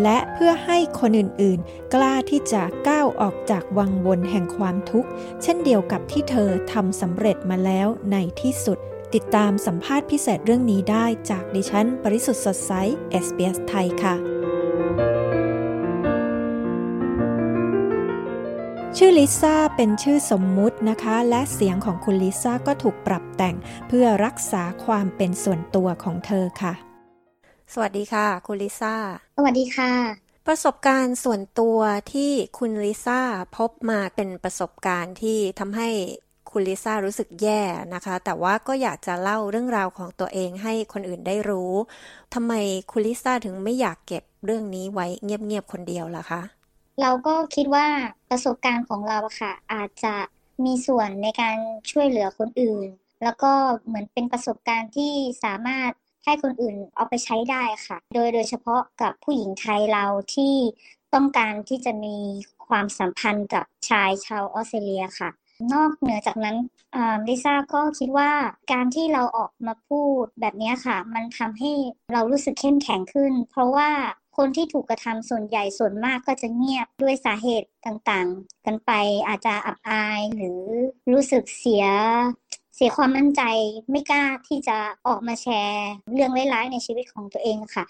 และเพื่อให้คนอื่นๆ กล้าที่จะก้าวออกจากวังวนแห่งความทุกข์ เช่นเดียวกับที่เธอทำสำเร็จมาแล้วในที่สุด ติดตามสัมภาษณ์พิเศษเรื่องนี้ได้จากดิฉัน ปริสุทธ์สดใส SBS ไทยค่ะ ชื่อลิซ่าเป็นชื่อสมมุตินะคะ และเสียงของคุณลิซ่าก็ถูกปรับแต่งเพื่อรักษาความเป็นส่วนตัวของเธอค่ะ สวัสดีค่ะ คุณลิซ่า สวัสดีค่ะ ประสบการณ์ส่วนตัวที่คุณลิซ่าพบมาเป็นประสบการณ์ที่ทำให้คุณลิซ่ารู้สึกแย่นะคะ แต่ว่าก็อยากจะเล่าเรื่องราวของตัวเองให้คนอื่นได้รู้ทำไมคุณลิซ่าถึงไม่อยากเก็บเรื่องนี้ไว้เงียบๆคนเดียวล่ะคะ เราก็คิดว่าประสบการณ์ของเราค่ะ อาจจะมีส่วนในการช่วยเหลือคนอื่น แล้วก็เหมือนเป็นประสบการณ์ที่สามารถให้คนอื่นเอาไปใช้ได้ค่ะ โดยโดยเฉพาะกับผู้หญิงไทยเราที่ต้องการที่จะมีความสัมพันธ์กับชายชาวออสเตรเลียค่ะ นอกเหนือจากนั้นลิซ่าก็คิดว่าการที่เราออกมาพูดแบบนี้ค่ะ มันทำให้เรารู้สึกเข้มแข็งขึ้น เพราะว่า คนที่ถูกกระทำส่วนใหญ่ส่วนมากก็จะเงียบด้วยสาเหตุต่างๆ กันไปอาจจะอับอายหรือรู้สึกเสียเสียความมั่นใจไม่กล้าที่จะออกมาแชร์ เรื่องร้ายๆในชีวิตของตัวเองค่ะ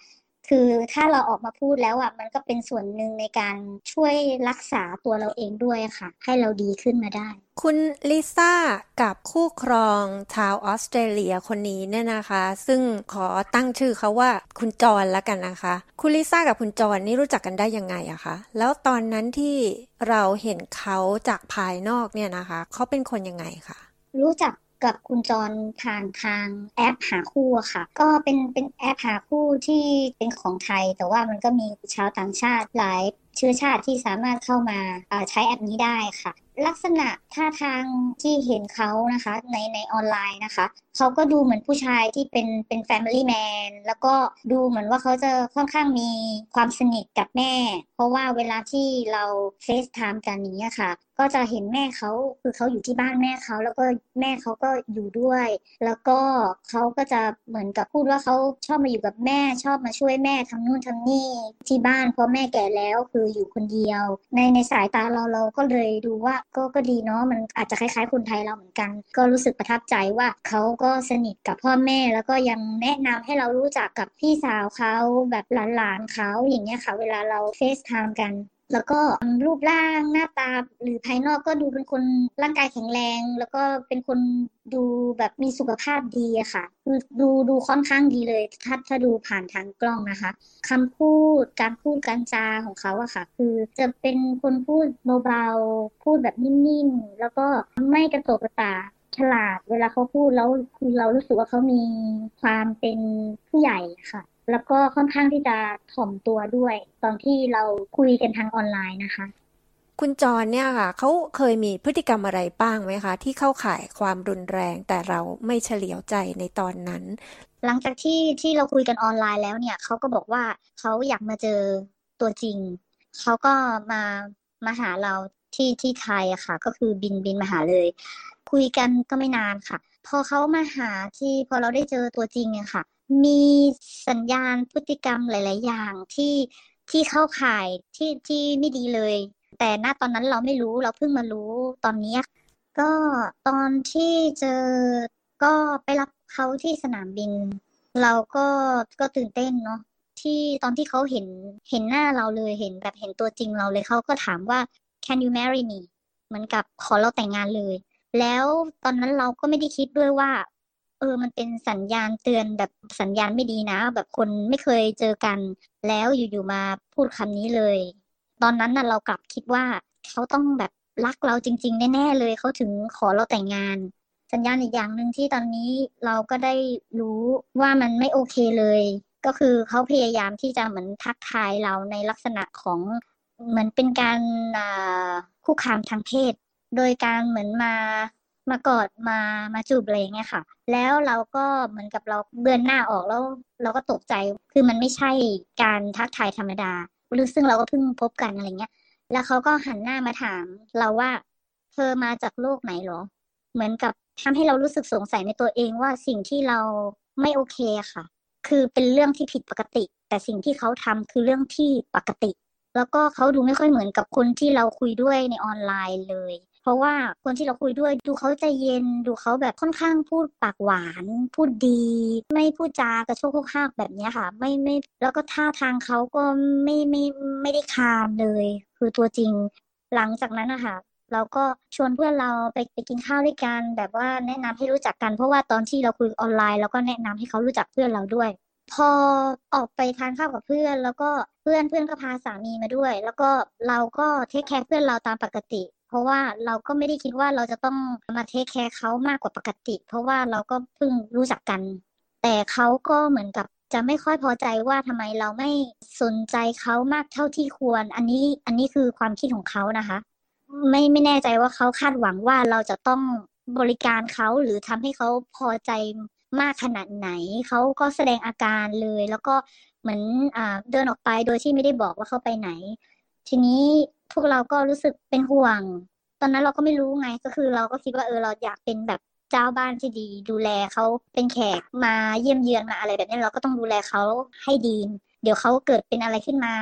คือถ้าเราออกมาพูดแล้วอะมันก็เป็นส่วนหนึ่งในการช่วยรักษาตัวเราเองด้วยค่ะ ให้เราดีขึ้นมาได้ คุณลิซ่ากับคู่ครองชาวออสเตรเลียคนนี้เนี่ยนะคะ ซึ่งขอตั้งชื่อเขาว่าคุณจอนแล้วกันนะคะ คุณลิซ่ากับคุณจอนนี่รู้จักกันได้ยังไงอะคะ แล้วตอนนั้นที่เราเห็นเขาจากภายนอกเนี่ยนะคะ เขาเป็นคนยังไงคะรู้จัก กับคุณจรผ่านทางแอปหาคู่ค่ะ ก็เป็นเป็นแอปหาคู่ที่เป็นของไทย แต่ว่ามันก็มีชาวต่างชาติหลายเชื้อชาติที่สามารถเข้ามาใช้แอปนี้ได้ค่ะ ลักษณะท่าทางที่เห็นเขานะคะในในออนไลน์นะคะเขาก็ดูเหมือนผู้ชายที่เป็นเป็น Family Man แล้วก็ดูเหมือนว่าเขาจะค่อนข้างมีความสนิทกับแม่ เพราะว่าเวลาที่เราเฟซไทม์กันนี้ค่ะ ก็จะเห็นแม่เขาคือเขาอยู่ที่บ้านแม่เขาแล้วก็แม่เขาก็อยู่ด้วย แล้วก็เขาก็จะเหมือนกับพูดว่าเขาชอบมาอยู่กับแม่ชอบมาช่วยแม่ทำนู่นทำนี่ที่บ้านเพราะแม่แก่แล้วคืออยู่คนเดียว ในในสายตาเราเราก็เลยดูว่าก็ก็ดีเนาะมันอาจจะคล้ายๆ คนไทยเราเหมือนกัน ก็รู้สึกประทับใจว่าเขาก็สนิทกับพ่อแม่แล้วก็ยังแนะนำให้เรารู้จักกับพี่สาวเขาแบบหลานๆเขาอย่างเงี้ยค่ะ เวลาเราเฟซไทม์กัน แล้วก็รูปร่างหน้าตาหรือภายนอกก็ดูเป็นคนร่างกายแข็งแรง แล้วก็เป็นคนดูแบบมีสุขภาพดีอะค่ะคือดูดูค่อนข้างดีเลยถ้าถ้าดูผ่านทางกล้องนะคะคำพูดการพูดการจาของเขาอะค่ะ คือจะเป็นคนพูดเบาๆพูดแบบนิ่มๆแล้วก็ไม่กระโตกกระตาฉลาดเวลาเขาพูดแล้วคือเรารู้สึกว่าเขามีความเป็นผู้ใหญ่ค่ะ แล้วก็ค่อนข้างที่จะถ่อมตัวด้วย ตอนที่เราคุยกันทางออนไลน์นะคะ คุณจรเนี่ยค่ะเขาเคยมีพฤติกรรมอะไรบ้างไหมคะ ที่เข้าข่ายความรุนแรงแต่เราไม่เฉลียวใจในตอนนั้น หลังจากที่ที่เราคุยกันออนไลน์แล้วเนี่ยเขาก็บอกว่าเขาอยากมาเจอตัวจริงเขาก็มามาหาเราที่ที่ไทยอะค่ะ ก็คือบินบินมาหาเลย คุยกันก็ไม่นานค่ะ พอเขามาหาที่พอเราได้เจอตัวจริงอะค่ะ มีสัญญาณพฤติกรรมหลาย ๆ อย่างที่ที่เข้าข่ายที่ที่ไม่ดีเลย แต่ณตอนนั้นเราไม่รู้เราเพิ่งมารู้ตอนนี้ ก็ตอนที่เจอก็ไปรับเขาที่สนามบิน เราก็ก็ตื่นเต้นเนาะที่ตอนที่เขาเห็นเห็นหน้าเราเลยเห็นแบบเห็นตัวจริงเราเลยเขาก็ถามว่า can you marry me เหมือนกับขอเราแต่งงานเลย แล้วตอนนั้นเราก็ไม่ได้คิดด้วยว่า เออ มันเป็นสัญญาณเตือนแบบสัญญาณไม่ดีนะ แบบคนไม่เคยเจอกัน แล้วอยู่ๆมาพูดคำนี้เลย ตอนนั้นน่ะเรากลับคิดว่าเขาต้องแบบรักเราจริง ๆ แน่ๆเลยเขาถึงขอเราแต่งงาน สัญญาณอีกอย่างหนึ่งที่ตอนนี้เราก็ได้รู้ว่ามันไม่โอเคเลย ก็คือเขาพยายามที่จะเหมือนทักทายเราในลักษณะของเหมือนเป็นการคุกคามทางเพศ โดยการเหมือนมา มากอดมามาจูบอะไรเงี้ยค่ะ แล้วเราก็เหมือนกับเราเบือนหน้าออกแล้ว เราก็ตกใจคือมันไม่ใช่การทักทายธรรมดาหรือซึ่งเราก็เพิ่งพบกันอะไรเงี้ย แล้วเขาก็หันหน้ามาถาม เราว่าเธอมาจากโลกไหนหรอ เหมือนกับทำให้เรารู้สึกสงสัยในตัวเองว่าสิ่งที่เราไม่โอเคค่ะ คือเป็นเรื่องที่ผิดปกติ แต่สิ่งที่เขาทำคือเรื่องที่ปกติ แล้วก็เขาดูไม่ค่อยเหมือนกับคนที่เราคุยด้วยในออนไลน์เลย ราะว่าคนที่เราคุยด้วยดูเขาใจเย็นดูเขาแบบค่อนข้างพูดปากหวาน พูดดี ไม่พูดจากระโชกโคกหักแบบนี้ค่ะ ไม่ไม่แล้วก็ท่าทางเขาก็ไม่ไม่ไม่ได้คามเลย คือตัวจริง หลังจากนั้นนะคะเราก็ชวนเพื่อนเราไปไปกินข้าวด้วยกัน แบบว่าแนะนำให้รู้จักกัน เพราะว่าตอนที่เราคุยออนไลน์เราก็แนะนำให้เขารู้จักเพื่อนเราด้วย พอออกไปทานข้าวกับเพื่อน แล้วก็เพื่อนเพื่อนก็พาสามีมาด้วย แล้วก็เราก็เทคแคร์เพื่อนเราตามปกติ เพราะว่าเราก็ไม่ได้คิดว่าเราจะต้องมาเทคแคร์เขามากกว่าปกติ เพราะว่าเราก็เพิ่งรู้จักกัน แต่เขาก็เหมือนกับจะไม่ค่อยพอใจว่าทำไมเราไม่สนใจเขามากเท่าที่ควร อันนี้อันนี้คือความคิดของเขานะคะ ไม่ไม่แน่ใจว่าเขาคาดหวังว่าเราจะต้องบริการเขาหรือทำให้เขาพอใจมากขนาดไหน เขาก็แสดงอาการเลย แล้วก็เหมือนอเดินออกไปโดยที่ไม่ได้บอกว่าเขาไปไหน ทีนี้ พวกเราก็รู้สึกเป็นห่วง ตอนนั้นเราก็ไม่รู้ไงก็คือเราก็คิดว่าเออเราอยากเป็นแบบเจ้าบ้านที่ดี ดูแลเขาเป็นแขกมาเยี่ยมเยือนมาอะไรแบบนี้เราก็ต้องดูแลเขาให้ดี เดี๋ยวเขาเกิดเป็นอะไรขึ้นมา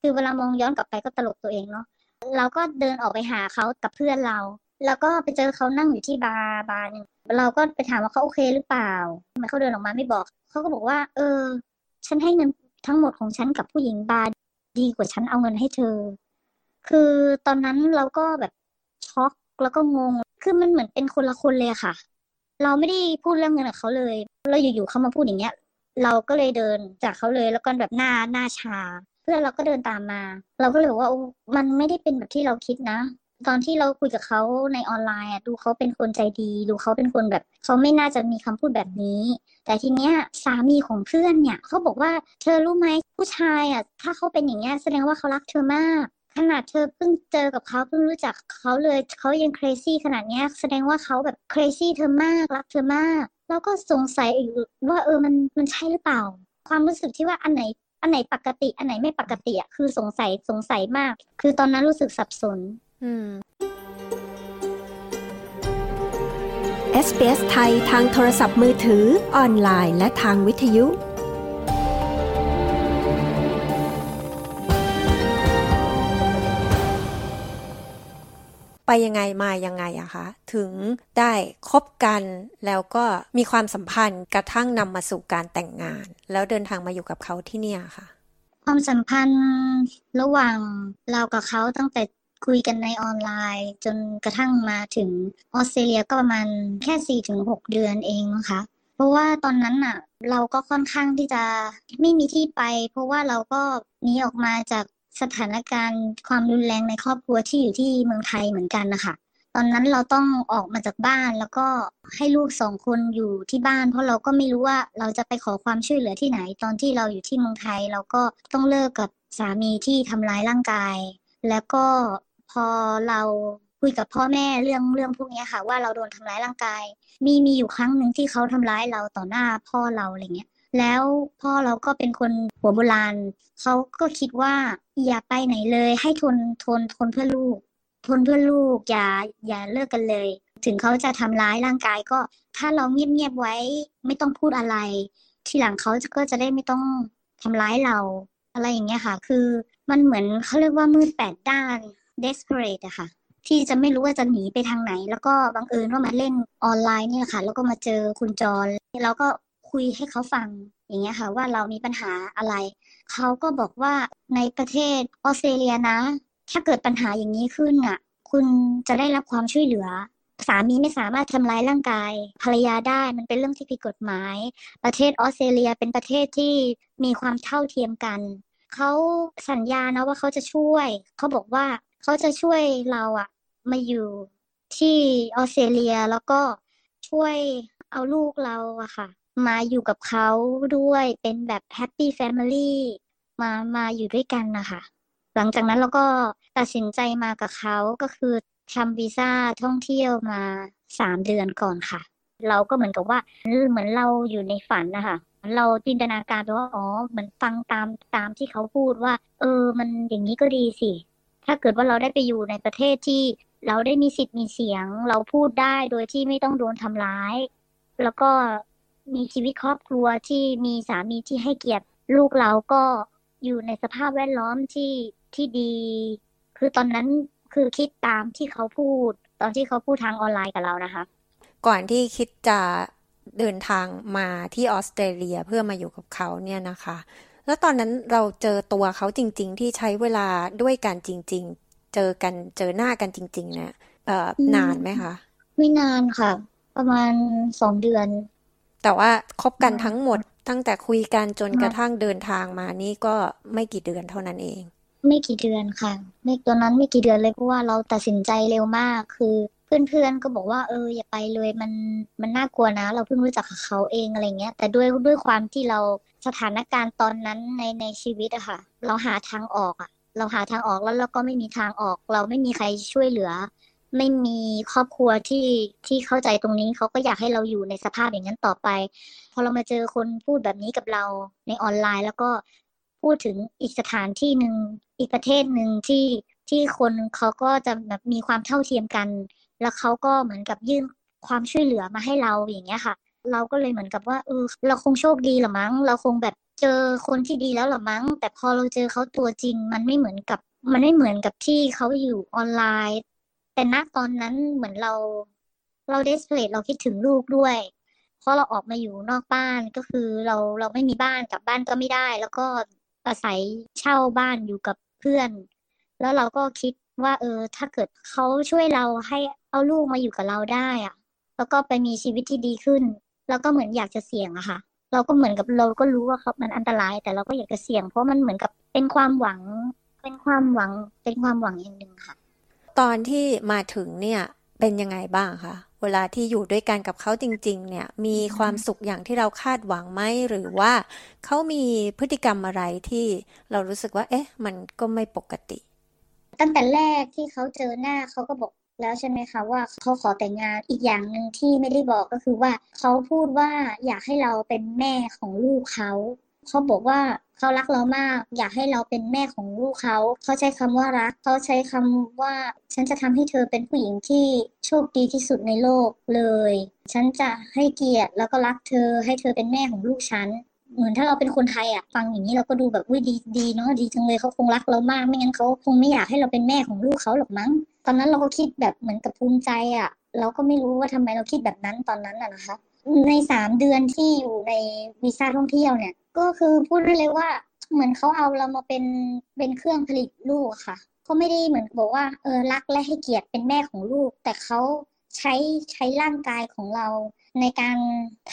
คือเวลามองย้อนกลับไปก็ตลกตัวเองเนาะเราก็เดินออกไปหาเขากับเพื่อนเรา แล้วก็ไปเจอเขานั่งอยู่ที่บาร์บาร์นึงเราก็ไปถามว่าเขาโอเคหรือเปล่าทำไมเขาเดินออกมาไม่บอกเขาก็บอกว่า เออ ฉันให้เงินทั้งหมดของฉันกับผู้หญิงบาร์ดีกว่าฉันเอาเงินให้เธอ คือตอนนั้นเราก็แบบช็อกแล้วก็งง คือมันเหมือนเป็นคนละคนเลยค่ะ เราไม่ได้พูดเรื่องเงินกับเขาเลย เราอยู่ๆเขามาพูดอย่างเงี้ย เราก็เลยเดินจากเขาเลยแล้วก็แบบหน้าหน้าชา เพื่อนเราก็เดินตามมา เราก็เลยบอกว่ามันไม่ได้เป็นแบบที่เราคิดนะ ตอนที่เราคุยกับเขาในออนไลน์อะดูเขาเป็นคนใจดี ดูเขาเป็นคนแบบเขาไม่น่าจะมีคำพูดแบบนี้ แต่ทีเนี้ยสามีของเพื่อนเนี่ยเขาบอกว่าเธอรู้ไหมผู้ชายอะถ้าเขาเป็นอย่างเงี้ยแสดงว่าเขารักเธอมาก ขนาดเธอเพิ่งเจอกับเขาเพิ่งรู้จักเขาเลยเขายัง crazy ขนาดเนี้ยแสดงว่าเขาแบบ crazy เธอมากรักเธอมาก แล้วก็สงสัยอีกว่าเออมันมันใช่หรือเปล่า ความรู้สึกที่ว่าอันไหนอันไหนปกติ อันไหนไม่ปกติอะคือสงสัยสงสัยมาก คือตอนนั้นรู้สึกสับสน อืม SBS ไทยทางโทรศัพท์มือถือออนไลน์ และทางวิทยุ ยังไงมายังไงอะคะถึงได้คบกันแล้วก็มีความสัมพันธ์กระทั่งนำมาสู่การแต่งงาน แล้วเดินทางมาอยู่กับเขาที่เนี่ยค่ะ ความสัมพันธ์ระหว่างเรากับเขาตั้งแต่คุยกันในออนไลน์ จนกระทั่งมาถึงออสเตรเลียก็ประมาณแค่สี่ถึงหกเดือนเองนะคะเพราะว่าตอนนั้นน่ะ เราก็ค่อนข้างที่จะไม่มีที่ไป เพราะว่าเราก็หนีออกมาจาก สถานการณ์ความรุนแรงในครอบครัวที่อยู่ที่เมืองไทยเหมือนกันนะคะตอนนั้นเราต้องออกมาจากบ้านแล้วก็ให้ลูกสองคนอยู่ที่บ้าน เพราะเราก็ไม่รู้ว่าเราจะไปขอความช่วยเหลือที่ไหน ตอนที่เราอยู่ที่เมืองไทย เราก็ต้องเลิกกับสามีที่ทำร้ายร่างกาย แล้วก็พอเราคุยกับพ่อแม่เรื่องเรื่องพวกนี้ค่ะ ว่าเราโดนทำร้ายร่างกาย มีมีอยู่ครั้งหนึ่งที่เขาทำร้ายเราต่อหน้าพ่อเราอะไรเงี้ย แล้วพ่อเราก็เป็นคนหัวโบราณเขาก็คิดว่าอย่าไปไหนเลย ให้ทนทนทนเพื่อลูก ทนเพื่อลูกอย่าอย่าเลิกกันเลย ถึงเขาจะทำร้ายร่างกายก็ ถ้าเราเงียบๆไว้ไม่ต้องพูดอะไร ทีหลังเขาก็จะได้ไม่ต้องทำร้ายเรา อะไรอย่างเงี้ยค่ะ คือมันเหมือนเขาเรียกว่ามืดแปดด้าน desperate อะค่ะที่จะไม่รู้ว่าจะหนีไปทางไหน แล้วก็บังเอิญว่ามาเล่นออนไลน์เนี่ยค่ะ แล้วก็มาเจอคุณจร แล้วก็ คุยให้เขาฟังอย่างเงี้ยค่ะ ว่าเรามีปัญหาอะไร เขาก็บอกว่าในประเทศออสเตรเลียนะ ถ้าเกิดปัญหาอย่างนี้ขึ้นอะ คุณจะได้รับความช่วยเหลือสามีไม่สามารถทำร้ายร่างกายภรรยาได้มันเป็นเรื่องที่ผิดกฎหมาย ประเทศออสเตรเลียเป็นประเทศที่มีความเท่าเทียมกัน เขาสัญญานะว่าเขาจะช่วย เขาบอกว่าเขาจะช่วยเราอะมาอยู่ที่ออสเตรเลียแล้วก็ช่วยเอาลูกเราอะค่ะ มาอยู่กับเขาด้วยเป็นแบบแฮปปี้แฟมิลี่มามาอยู่ด้วยกันนะคะหลังจากนั้นเราก็ตัดสินใจมากับเขาก็คือทำวีซ่าท่องเที่ยวมาสามเดือนก่อนค่ะ เราก็เหมือนกับว่าเหมือนเราอยู่ในฝันนะคะเราจินตนาการไปว่าอ๋อเหมือนฟังตามตามที่เขาพูดว่า เออ มันอย่างนี้ก็ดีสิ ถ้าเกิดว่าเราได้ไปอยู่ในประเทศที่เราได้มีสิทธิ์มีเสียง เราพูดได้โดยที่ไม่ต้องโดนทำร้าย แล้วก็ มีชีวิตครอบครัวที่มีสามีที่ให้เกียรติลูกเราก็อยู่ในสภาพแวดล้อมที่ที่ดี คือตอนนั้นคือคิดตามที่เขาพูด ตอนที่เขาพูดทางออนไลน์กับเรานะคะ ก่อนที่คิดจะเดินทางมาที่ออสเตรเลียเพื่อมาอยู่กับเขาเนี่ยนะคะ แล้วตอนนั้นเราเจอตัวเขาจริง ๆ ที่ใช้เวลาด้วยกันจริง ๆ เจอกันเจอหน้ากันจริง ๆ เนี่ยเอ่อนานไหมคะ ไม่นานค่ะ ประมาณสองเดือน แต่ว่าคบกันทั้งหมดตั้งแต่คุยกันจนกระทั่งเดินทางมานี่ก็ไม่กี่เดือนเท่านั้นเอง ไม่กี่เดือนค่ะ ไม่ตอนนั้นไม่กี่เดือนเลยเพราะว่าเราตัดสินใจเร็วมากคือเพื่อนๆก็บอกว่าเอออย่าไปเลยมันมันน่ากลัวนะ เราเพิ่งรู้จักกับเขาเองอะไรเงี้ย แต่ด้วยด้วยความที่เราสถานการณ์ตอนนั้นในในชีวิตอะค่ะ เราหาทางออกอะเราหาทางออกแล้วเราก็ไม่มีทางออก เราไม่มีใครช่วยเหลือ ไม่มีครอบครัวที่ที่เข้าใจตรงนี้เขาก็อยากให้เราอยู่ในสภาพอย่างนั้นต่อไป พอเรามาเจอคนพูดแบบนี้กับเราในออนไลน์ แล้วก็พูดถึงอีกสถานที่หนึ่งอีกประเทศหนึ่งที่ที่คนเขาก็จะแบบมีความเท่าเทียมกัน แล้วเขาก็เหมือนกับยื่นความช่วยเหลือมาให้เราอย่างเงี้ยค่ะ เราก็เลยเหมือนกับว่าเออเราคงโชคดีหรือมั้ง เราคงแบบเจอคนที่ดีแล้วหรือมั้ง แต่พอเราเจอเขาตัวจริง มันไม่เหมือนกับ มันไม่เหมือนกับที่เขาอยู่ออนไลน์ แต่ณตอนนั้นเหมือนเราเราเดสเพลตเราคิดถึงลูกด้วย เพราะเราออกมาอยู่นอกบ้านก็คือเราเราไม่มีบ้านกลับบ้านก็ไม่ได้ แล้วก็อาศัยเช่าบ้านอยู่กับเพื่อน แล้วเราก็คิดว่าเออ ถ้าเกิดเขาช่วยเราให้เอาลูกมาอยู่กับเราได้อะแล้วก็ไปมีชีวิตที่ดีขึ้น แล้วก็เหมือนอยากจะเสี่ยงอะค่ะ เราก็เหมือนกับเราก็รู้ว่าเขามันอันตราย แต่เราก็อยากจะเสี่ยง เพราะมันเหมือนกับเป็นความหวัง เป็นความหวังเป็นความหวังอย่างหนึ่งค่ะ ตอนที่มาถึงเนี่ยเป็นยังไงบ้างคะเวลาที่อยู่ด้วยกันกับเขาจริง ๆ เนี่ย มีความสุขอย่างที่เราคาดหวังไหมหรือว่าเขามีพฤติกรรมอะไรที่เรารู้สึกว่า เอ๊ะ มันก็ไม่ปกติ ตั้งแต่แรกที่เขาเจอหน้าเขาก็บอกแล้วใช่ไหมคะว่าเขาขอแต่งงานอีกอย่างหนึ่งที่ไม่ได้บอกก็คือว่าเขาพูดว่าอยากให้เราเป็นแม่ของลูกเขา เขาบอกว่าเขารักเรามาก อยากให้เราเป็นแม่ของลูกเขา เขาใช้คำว่ารัก เขาใช้คำว่าฉันจะทำให้เธอเป็นผู้หญิงที่โชคดีที่สุดในโลกเลย ฉันจะให้เกียรติแล้วก็รักเธอ ให้เธอเป็นแม่ของลูกฉันเหมือนถ้าเราเป็นคนไทยอะฟังอย่างนี้เราก็ดูแบบวิดีดีเนาะดีจังเลยเขาคงรักเรามาก ไม่งั้นเขาคงไม่อยากให้เราเป็นแม่ของลูกเขาหรอกมั้ง ตอนนั้นเราก็คิดแบบเหมือนกับภูมิใจอะ เราก็ไม่รู้ว่าทำไมเราคิดแบบนั้นตอนนั้นอะนะคะ ในสามเดือนที่อยู่ในวีซ่าท่องเที่ยวเนี่ย ก็คือพูดได้เลยว่าเหมือนเขาเอาเรามาเป็นเป็นเครื่องผลิตลูกค่ะเขาไม่ได้เหมือนบอกว่าเออรักและให้เกียรติเป็นแม่ของลูก แต่เขาใช้ใช้ร่างกายของเราในการ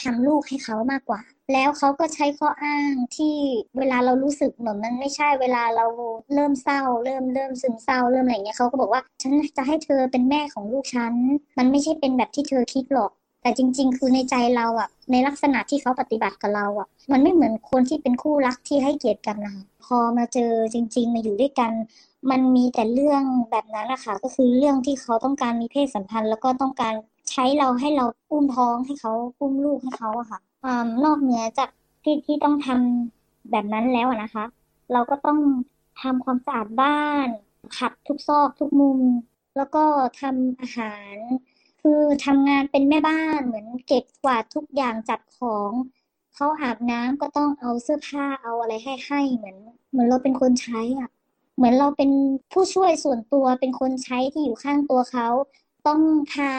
ทำลูกให้เขามากกว่า แล้วเขาก็ใช้ข้ออ้างที่เวลาเรารู้สึกเหมือนมันไม่ใช่เวลาเราเริ่มเศร้า เริ่มเริ่มซึมเศร้าเริ่มอะไรเงี้ยเขาก็บอกว่าฉันจะให้เธอเป็นแม่ของลูกฉันมันไม่ใช่เป็นแบบที่เธอคิดหรอก แต่จริง ๆ คือในใจเราอะในลักษณะที่เขาปฏิบัติกับเราอะมันไม่เหมือนคนที่เป็นคู่รักที่ให้เกียรติกันนะคะพอมาเจอจริง ๆ มาอยู่ด้วยกัน มันมีแต่เรื่องแบบนั้นแหละค่ะก็คือเรื่องที่เขาต้องการมีเพศสัมพันธ์ แล้วก็ต้องการใช้เราให้เราอุ้มท้องให้เขาอุ้มลูกให้เขาอะค่ะอนอกเหนือจากที่ที่ต้องทำแบบนั้นแล้วนะคะ เราก็ต้องทำความสะอาดบ้านขัดทุกซอกทุกมุม แล้วก็ทำอาหาร คือทำงานเป็นแม่บ้านเหมือนเก็บกวาดทุกอย่างจัดของเขาอาบน้ำก็ต้องเอาเสื้อผ้าเอาอะไรให้ให้เหมือน เหมือนเราเป็นคนใช้อะ เหมือนเราเป็นผู้ช่วยส่วนตัวเป็นคนใช้ที่อยู่ข้างตัวเขาต้องพา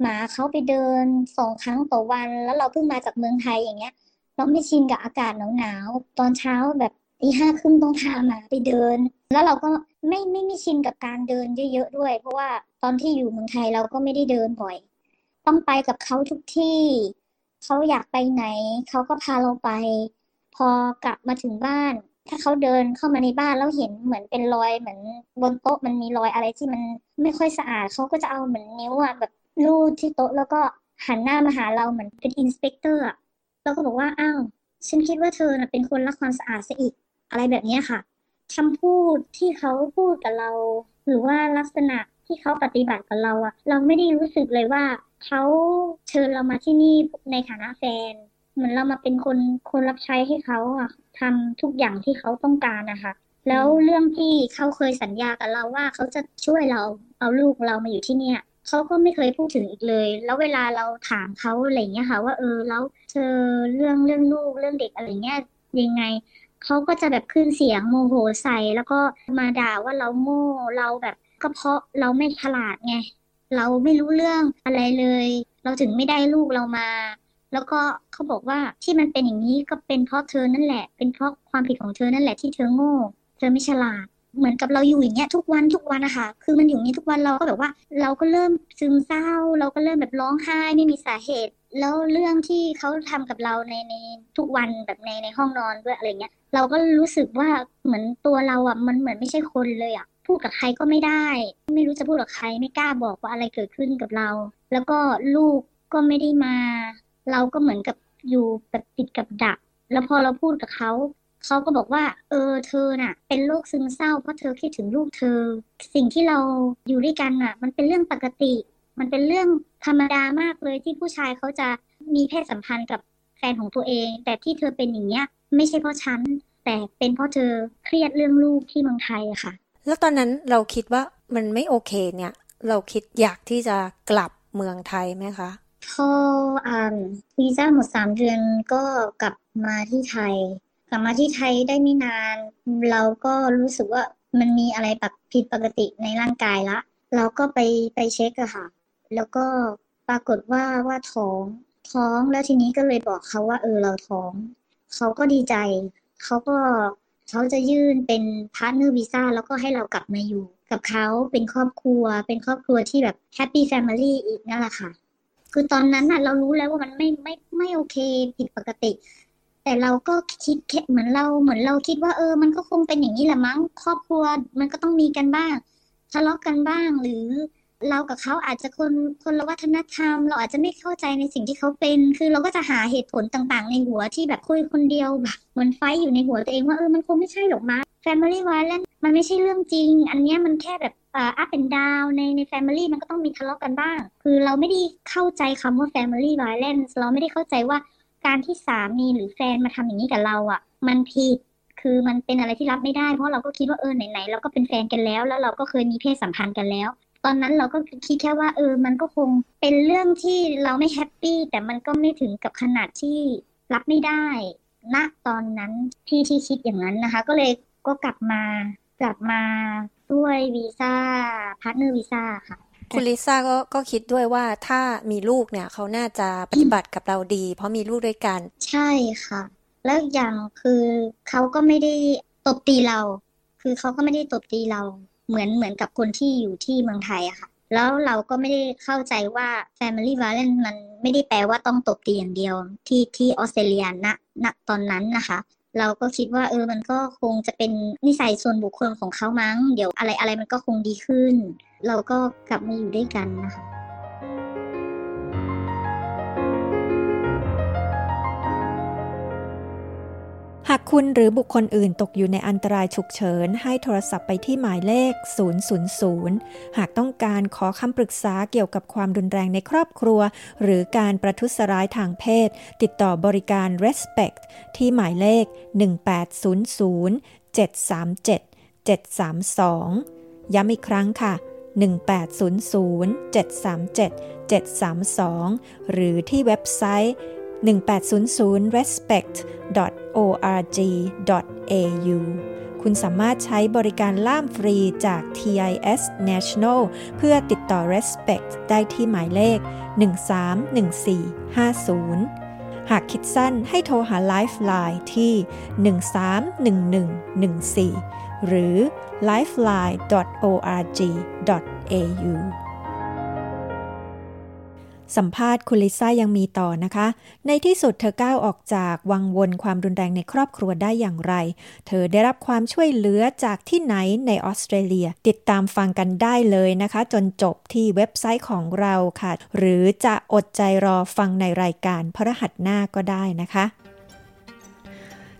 หมาเขาไปเดินสองครั้งต่อวัน แล้วเราเพิ่งมาจากเมืองไทยอย่างเงี้ย เราไม่ชินกับอากาศหนาวๆตอนเช้าแบบ ตีห้าครึ่งต้องพามาไปเดิน แล้วเราก็ไม่ไม่ไม่ชินกับการเดินเยอะๆด้วย เพราะว่าตอนที่อยู่เมืองไทยเราก็ไม่ได้เดินบ่อย ต้องไปกับเขาทุกที่ เขาอยากไปไหน เขาก็พาเราไป พอกลับมาถึงบ้าน ถ้าเขาเดินเข้ามาในบ้านแล้วเห็นเหมือนเป็นรอยเหมือนบนโต๊ะมันมีรอยอะไรที่มันไม่ค่อยสะอาดเขาก็จะเอาเหมือนนิ้วอะแบบลูดที่โต๊ะแล้วก็หันหน้ามาหาเราเหมือนเป็นอินสเปกเตอร์เราก็บอกว่าอ้าวฉันคิดว่าเธอเป็นคนรักความสะอาดซะอีก อะไรแบบนี้ค่ะคำพูดที่เขาพูดกับเรา หรือว่าลักษณะที่เขาปฏิบัติกับเราอะเราไม่ได้รู้สึกเลยว่าเขาเชิญเรามาที่นี่ในฐานะแฟน เหมือนเรามาเป็นคนคนรับใช้ให้เขาอะทำทุกอย่างที่เขาต้องการนะคะแล้วเรื่องที่เขาเคยสัญญากับเราว่าเขาจะช่วยเราเอาลูกเรามาอยู่ที่เนี่ยเขาก็ไม่เคยพูดถึงอีกเลย แล้วเวลาเราถามเขาอะไรเงี้ยค่ะ ว่าเออแล้วเธอเรื่องเรื่องลูกเรื่องเด็กอะไรเงี้ยยังไง เขาก็จะแบบขึ้นเสียงโมโหใส่แล้วก็มาด่าว่าเราโง่เราแบบก็เพราะเราไม่ฉลาดไง เราไม่รู้เรื่องอะไรเลย เราถึงไม่ได้ลูกเรามา แล้วก็เขาบอกว่าที่มันเป็นอย่างนี้ก็เป็นเพราะเธอนั่นแหละ เป็นเพราะความผิดของเธอนั่นแหละที่เธอโง่ เธอไม่ฉลาดเหมือนกับเราอยู่อย่างเงี้ยทุกวันทุกวันนะคะคือมันอยู่อย่างนี้ทุกวันเราก็แบบว่า เราก็เริ่มซึมเศร้า เราก็เริ่มแบบร้องไห้ไม่มีสาเหตุ แล้วเรื่องที่เขาทำกับเราในในทุกวันแบบในในห้องนอนด้วยอะไรเงี้ย เราก็รู้สึกว่าเหมือนตัวเราอะมันเหมือนไม่ใช่คนเลยอะพูดกับใครก็ไม่ได้ ไม่รู้จะพูดกับใครไม่กล้าบอกว่าอะไรเกิดขึ้นกับเรา แล้วก็ลูกก็ไม่ได้มา เราก็เหมือนกับอยู่แบบติดกับดัก แล้วพอเราพูดกับเขาเขาก็บอกว่า เออเธอน่ะ เป็นโรคซึมเศร้าเพราะเธอคิดถึงลูกเธอ สิ่งที่เราอยู่ด้วยกันน่ะ มันเป็นเรื่องปกติ มันเป็นเรื่องธรรมดามากเลยที่ผู้ชายเขาจะมีเพศสัมพันธ์กับแฟนของตัวเอง แต่ที่เธอเป็นอย่างเงี้ยไม่ใช่เพราะฉัน แต่เป็นเพราะเธอเครียดเรื่องลูกที่เมืองไทยอะค่ะ แล้วตอนนั้นเราคิดว่ามันไม่โอเคเนี่ย เราคิดอยากที่จะกลับเมืองไทยไหมคะพออ่าวีซ่าหมดสามเดือนก็กลับมาที่ไทยลับมาที่ไทยได้ไม่นาน เราก็รู้สึกว่ามันมีอะไรผิดปกติในร่างกายละ เราก็ไปไปเช็คอะค่ะ แล้วก็ปรากฏว่าว่าท้องท้องแล้วทีนี้ก็เลยบอกเขาว่า เออเราท้อง เขาก็ดีใจเขาก็เขาจะยื่นเป็น partner visa แล้วก็ให้เรากลับมาอยู่ กับเขาเป็นครอบครัว เป็นครอบครัวที่แบบ happy family อีกนั่นแหละค่ะ คือตอนนั้นอะเรารู้แล้วว่ามันไม่ไม่ไม่โอเคผิดปกติ แต่เราก็คิดแค่เหมือนเราเหมือนเราคิดว่าเออ มันก็คงเป็นอย่างนี้แหละมั้งครอบครัว มันก็ต้องมีกันบ้างทะเลาะกันบ้างหรือ เรากับเขาอาจจะคนคนละวัฒนธรรม เราอาจจะไม่เข้าใจในสิ่งที่เขาเป็น คือเราก็จะหาเหตุผลต่างๆ ในหัวที่แบบคุยคนเดียวแบบมือนไฟอยู่ในหัวตัวเองว่าเออมันคงไม่ใช่หรอกมั้ง Family Violence มันไม่ใช่เรื่องจริง อันนี้มันแค่แบบอ่า up and down ในใน Family มันก็ต้องมีทะเลาะกันบ้าง คือเราไม่ได้เข้าใจคำว่า Family Violence เราไม่ได้เข้าใจว่าการที่สามีหรือแฟนมาทำอย่างนี้กับเราอะ มันผิดคือมันเป็นอะไรที่รับไม่ได้เพราะเราก็คิดว่าเออไหนๆเราก็เป็นแฟนกันแล้ว แล้วเราก็เคยมีเพศสัมพันธ์กันแล้ว ตอนนั้นเราก็คิดแค่ว่าเออ มันก็คงเป็นเรื่องที่เราไม่ happy แต่มันก็ไม่ถึงกับขนาดที่รับไม่ได้ณตอนนั้นที่ที่คิดอย่างนั้นนะคะ ก็เลยก็กลับมากลับมาด้วยวีซ่า partner visa ค่ะคุณลิซ่าก็ก็คิดด้วยว่าถ้ามีลูกเนี่ยเขาน่าจะปฏิบัติกับเราดี เพราะมีลูกด้วยกัน ใช่ค่ะ แล้วอย่างคือเขาก็ไม่ได้ตบตีเรา คือเขาก็ไม่ได้ตบตีเรา เหมือนเหมือนกับคนที่อยู่ที่เมืองไทยอะค่ะ แล้วเราก็ไม่ได้เข้าใจว่า Family Violence มันไม่ได้แปลว่าต้องตบตีอย่างเดียวที่ที่ออสเตรเลียณณตอนนั้นนะคะเราก็คิดว่าเออมันก็คงจะเป็นนิสัยส่วนบุคคลของเขามั้ง เดี๋ยวอะไรอะไรมันก็คงดีขึ้น เราก็กลับมาอยู่ด้วยกันนะคะ หากคุณหรือบุคคลอื่นตกอยู่ในอันตรายฉุกเฉิน ให้โทรศัพท์ไปที่หมายเลข 000 หากต้องการขอคำปรึกษาเกี่ยวกับความรุนแรงในครอบครัว หรือการประทุษร้ายทางเพศ ติดต่อบริการ Respect ที่หมายเลข 1800 737 732 ย้ำอีกครั้งค่ะ 1800 737 732 หรือที่เว็บไซต์ 1800 respect org.au คุณสามารถใช้บริการล่ามฟรีจาก TIS National เพื่อติดต่อ Respect ได้ที่หมายเลข 131450 หากคิดสั้นให้โทรหา Lifeline ที่ 131114 หรือ lifeline.org.au สัมภาษณ์คุณลิซ่ายังมีต่อนะคะ ในที่สุดเธอก้าวออกจากวังวนความรุนแรงในครอบครัวได้อย่างไร เธอได้รับความช่วยเหลือจากที่ไหนในออสเตรเลีย ติดตามฟังกันได้เลยนะคะ จนจบที่เว็บไซต์ของเราค่ะ หรือจะอดใจรอฟังในรายการพระหัสหน้าก็ได้นะคะ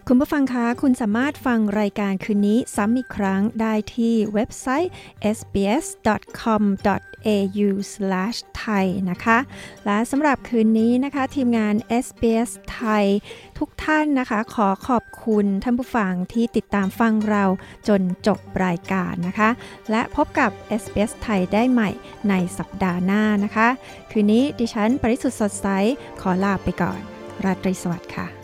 คุณผู้ฟังคะ คุณสามารถฟังรายการคืนนี้ซ้ำอีกครั้งได้ที่เว็บไซต์ sbs.com sbs.com.au/thai นะคะ และสำหรับคืนนี้นะคะ ทีมงาน SBS ไทยทุกท่านนะคะ ขอขอบคุณท่านผู้ฟังที่ติดตามฟังเราจนจบรายการนะคะ และพบกับ SBS ไทยได้ใหม่ในสัปดาห์หน้านะคะ คืนนี้ดิฉันปริสุทธ์สดใส ขอลาไปก่อน ราตรีสวัสดิ์ค่ะ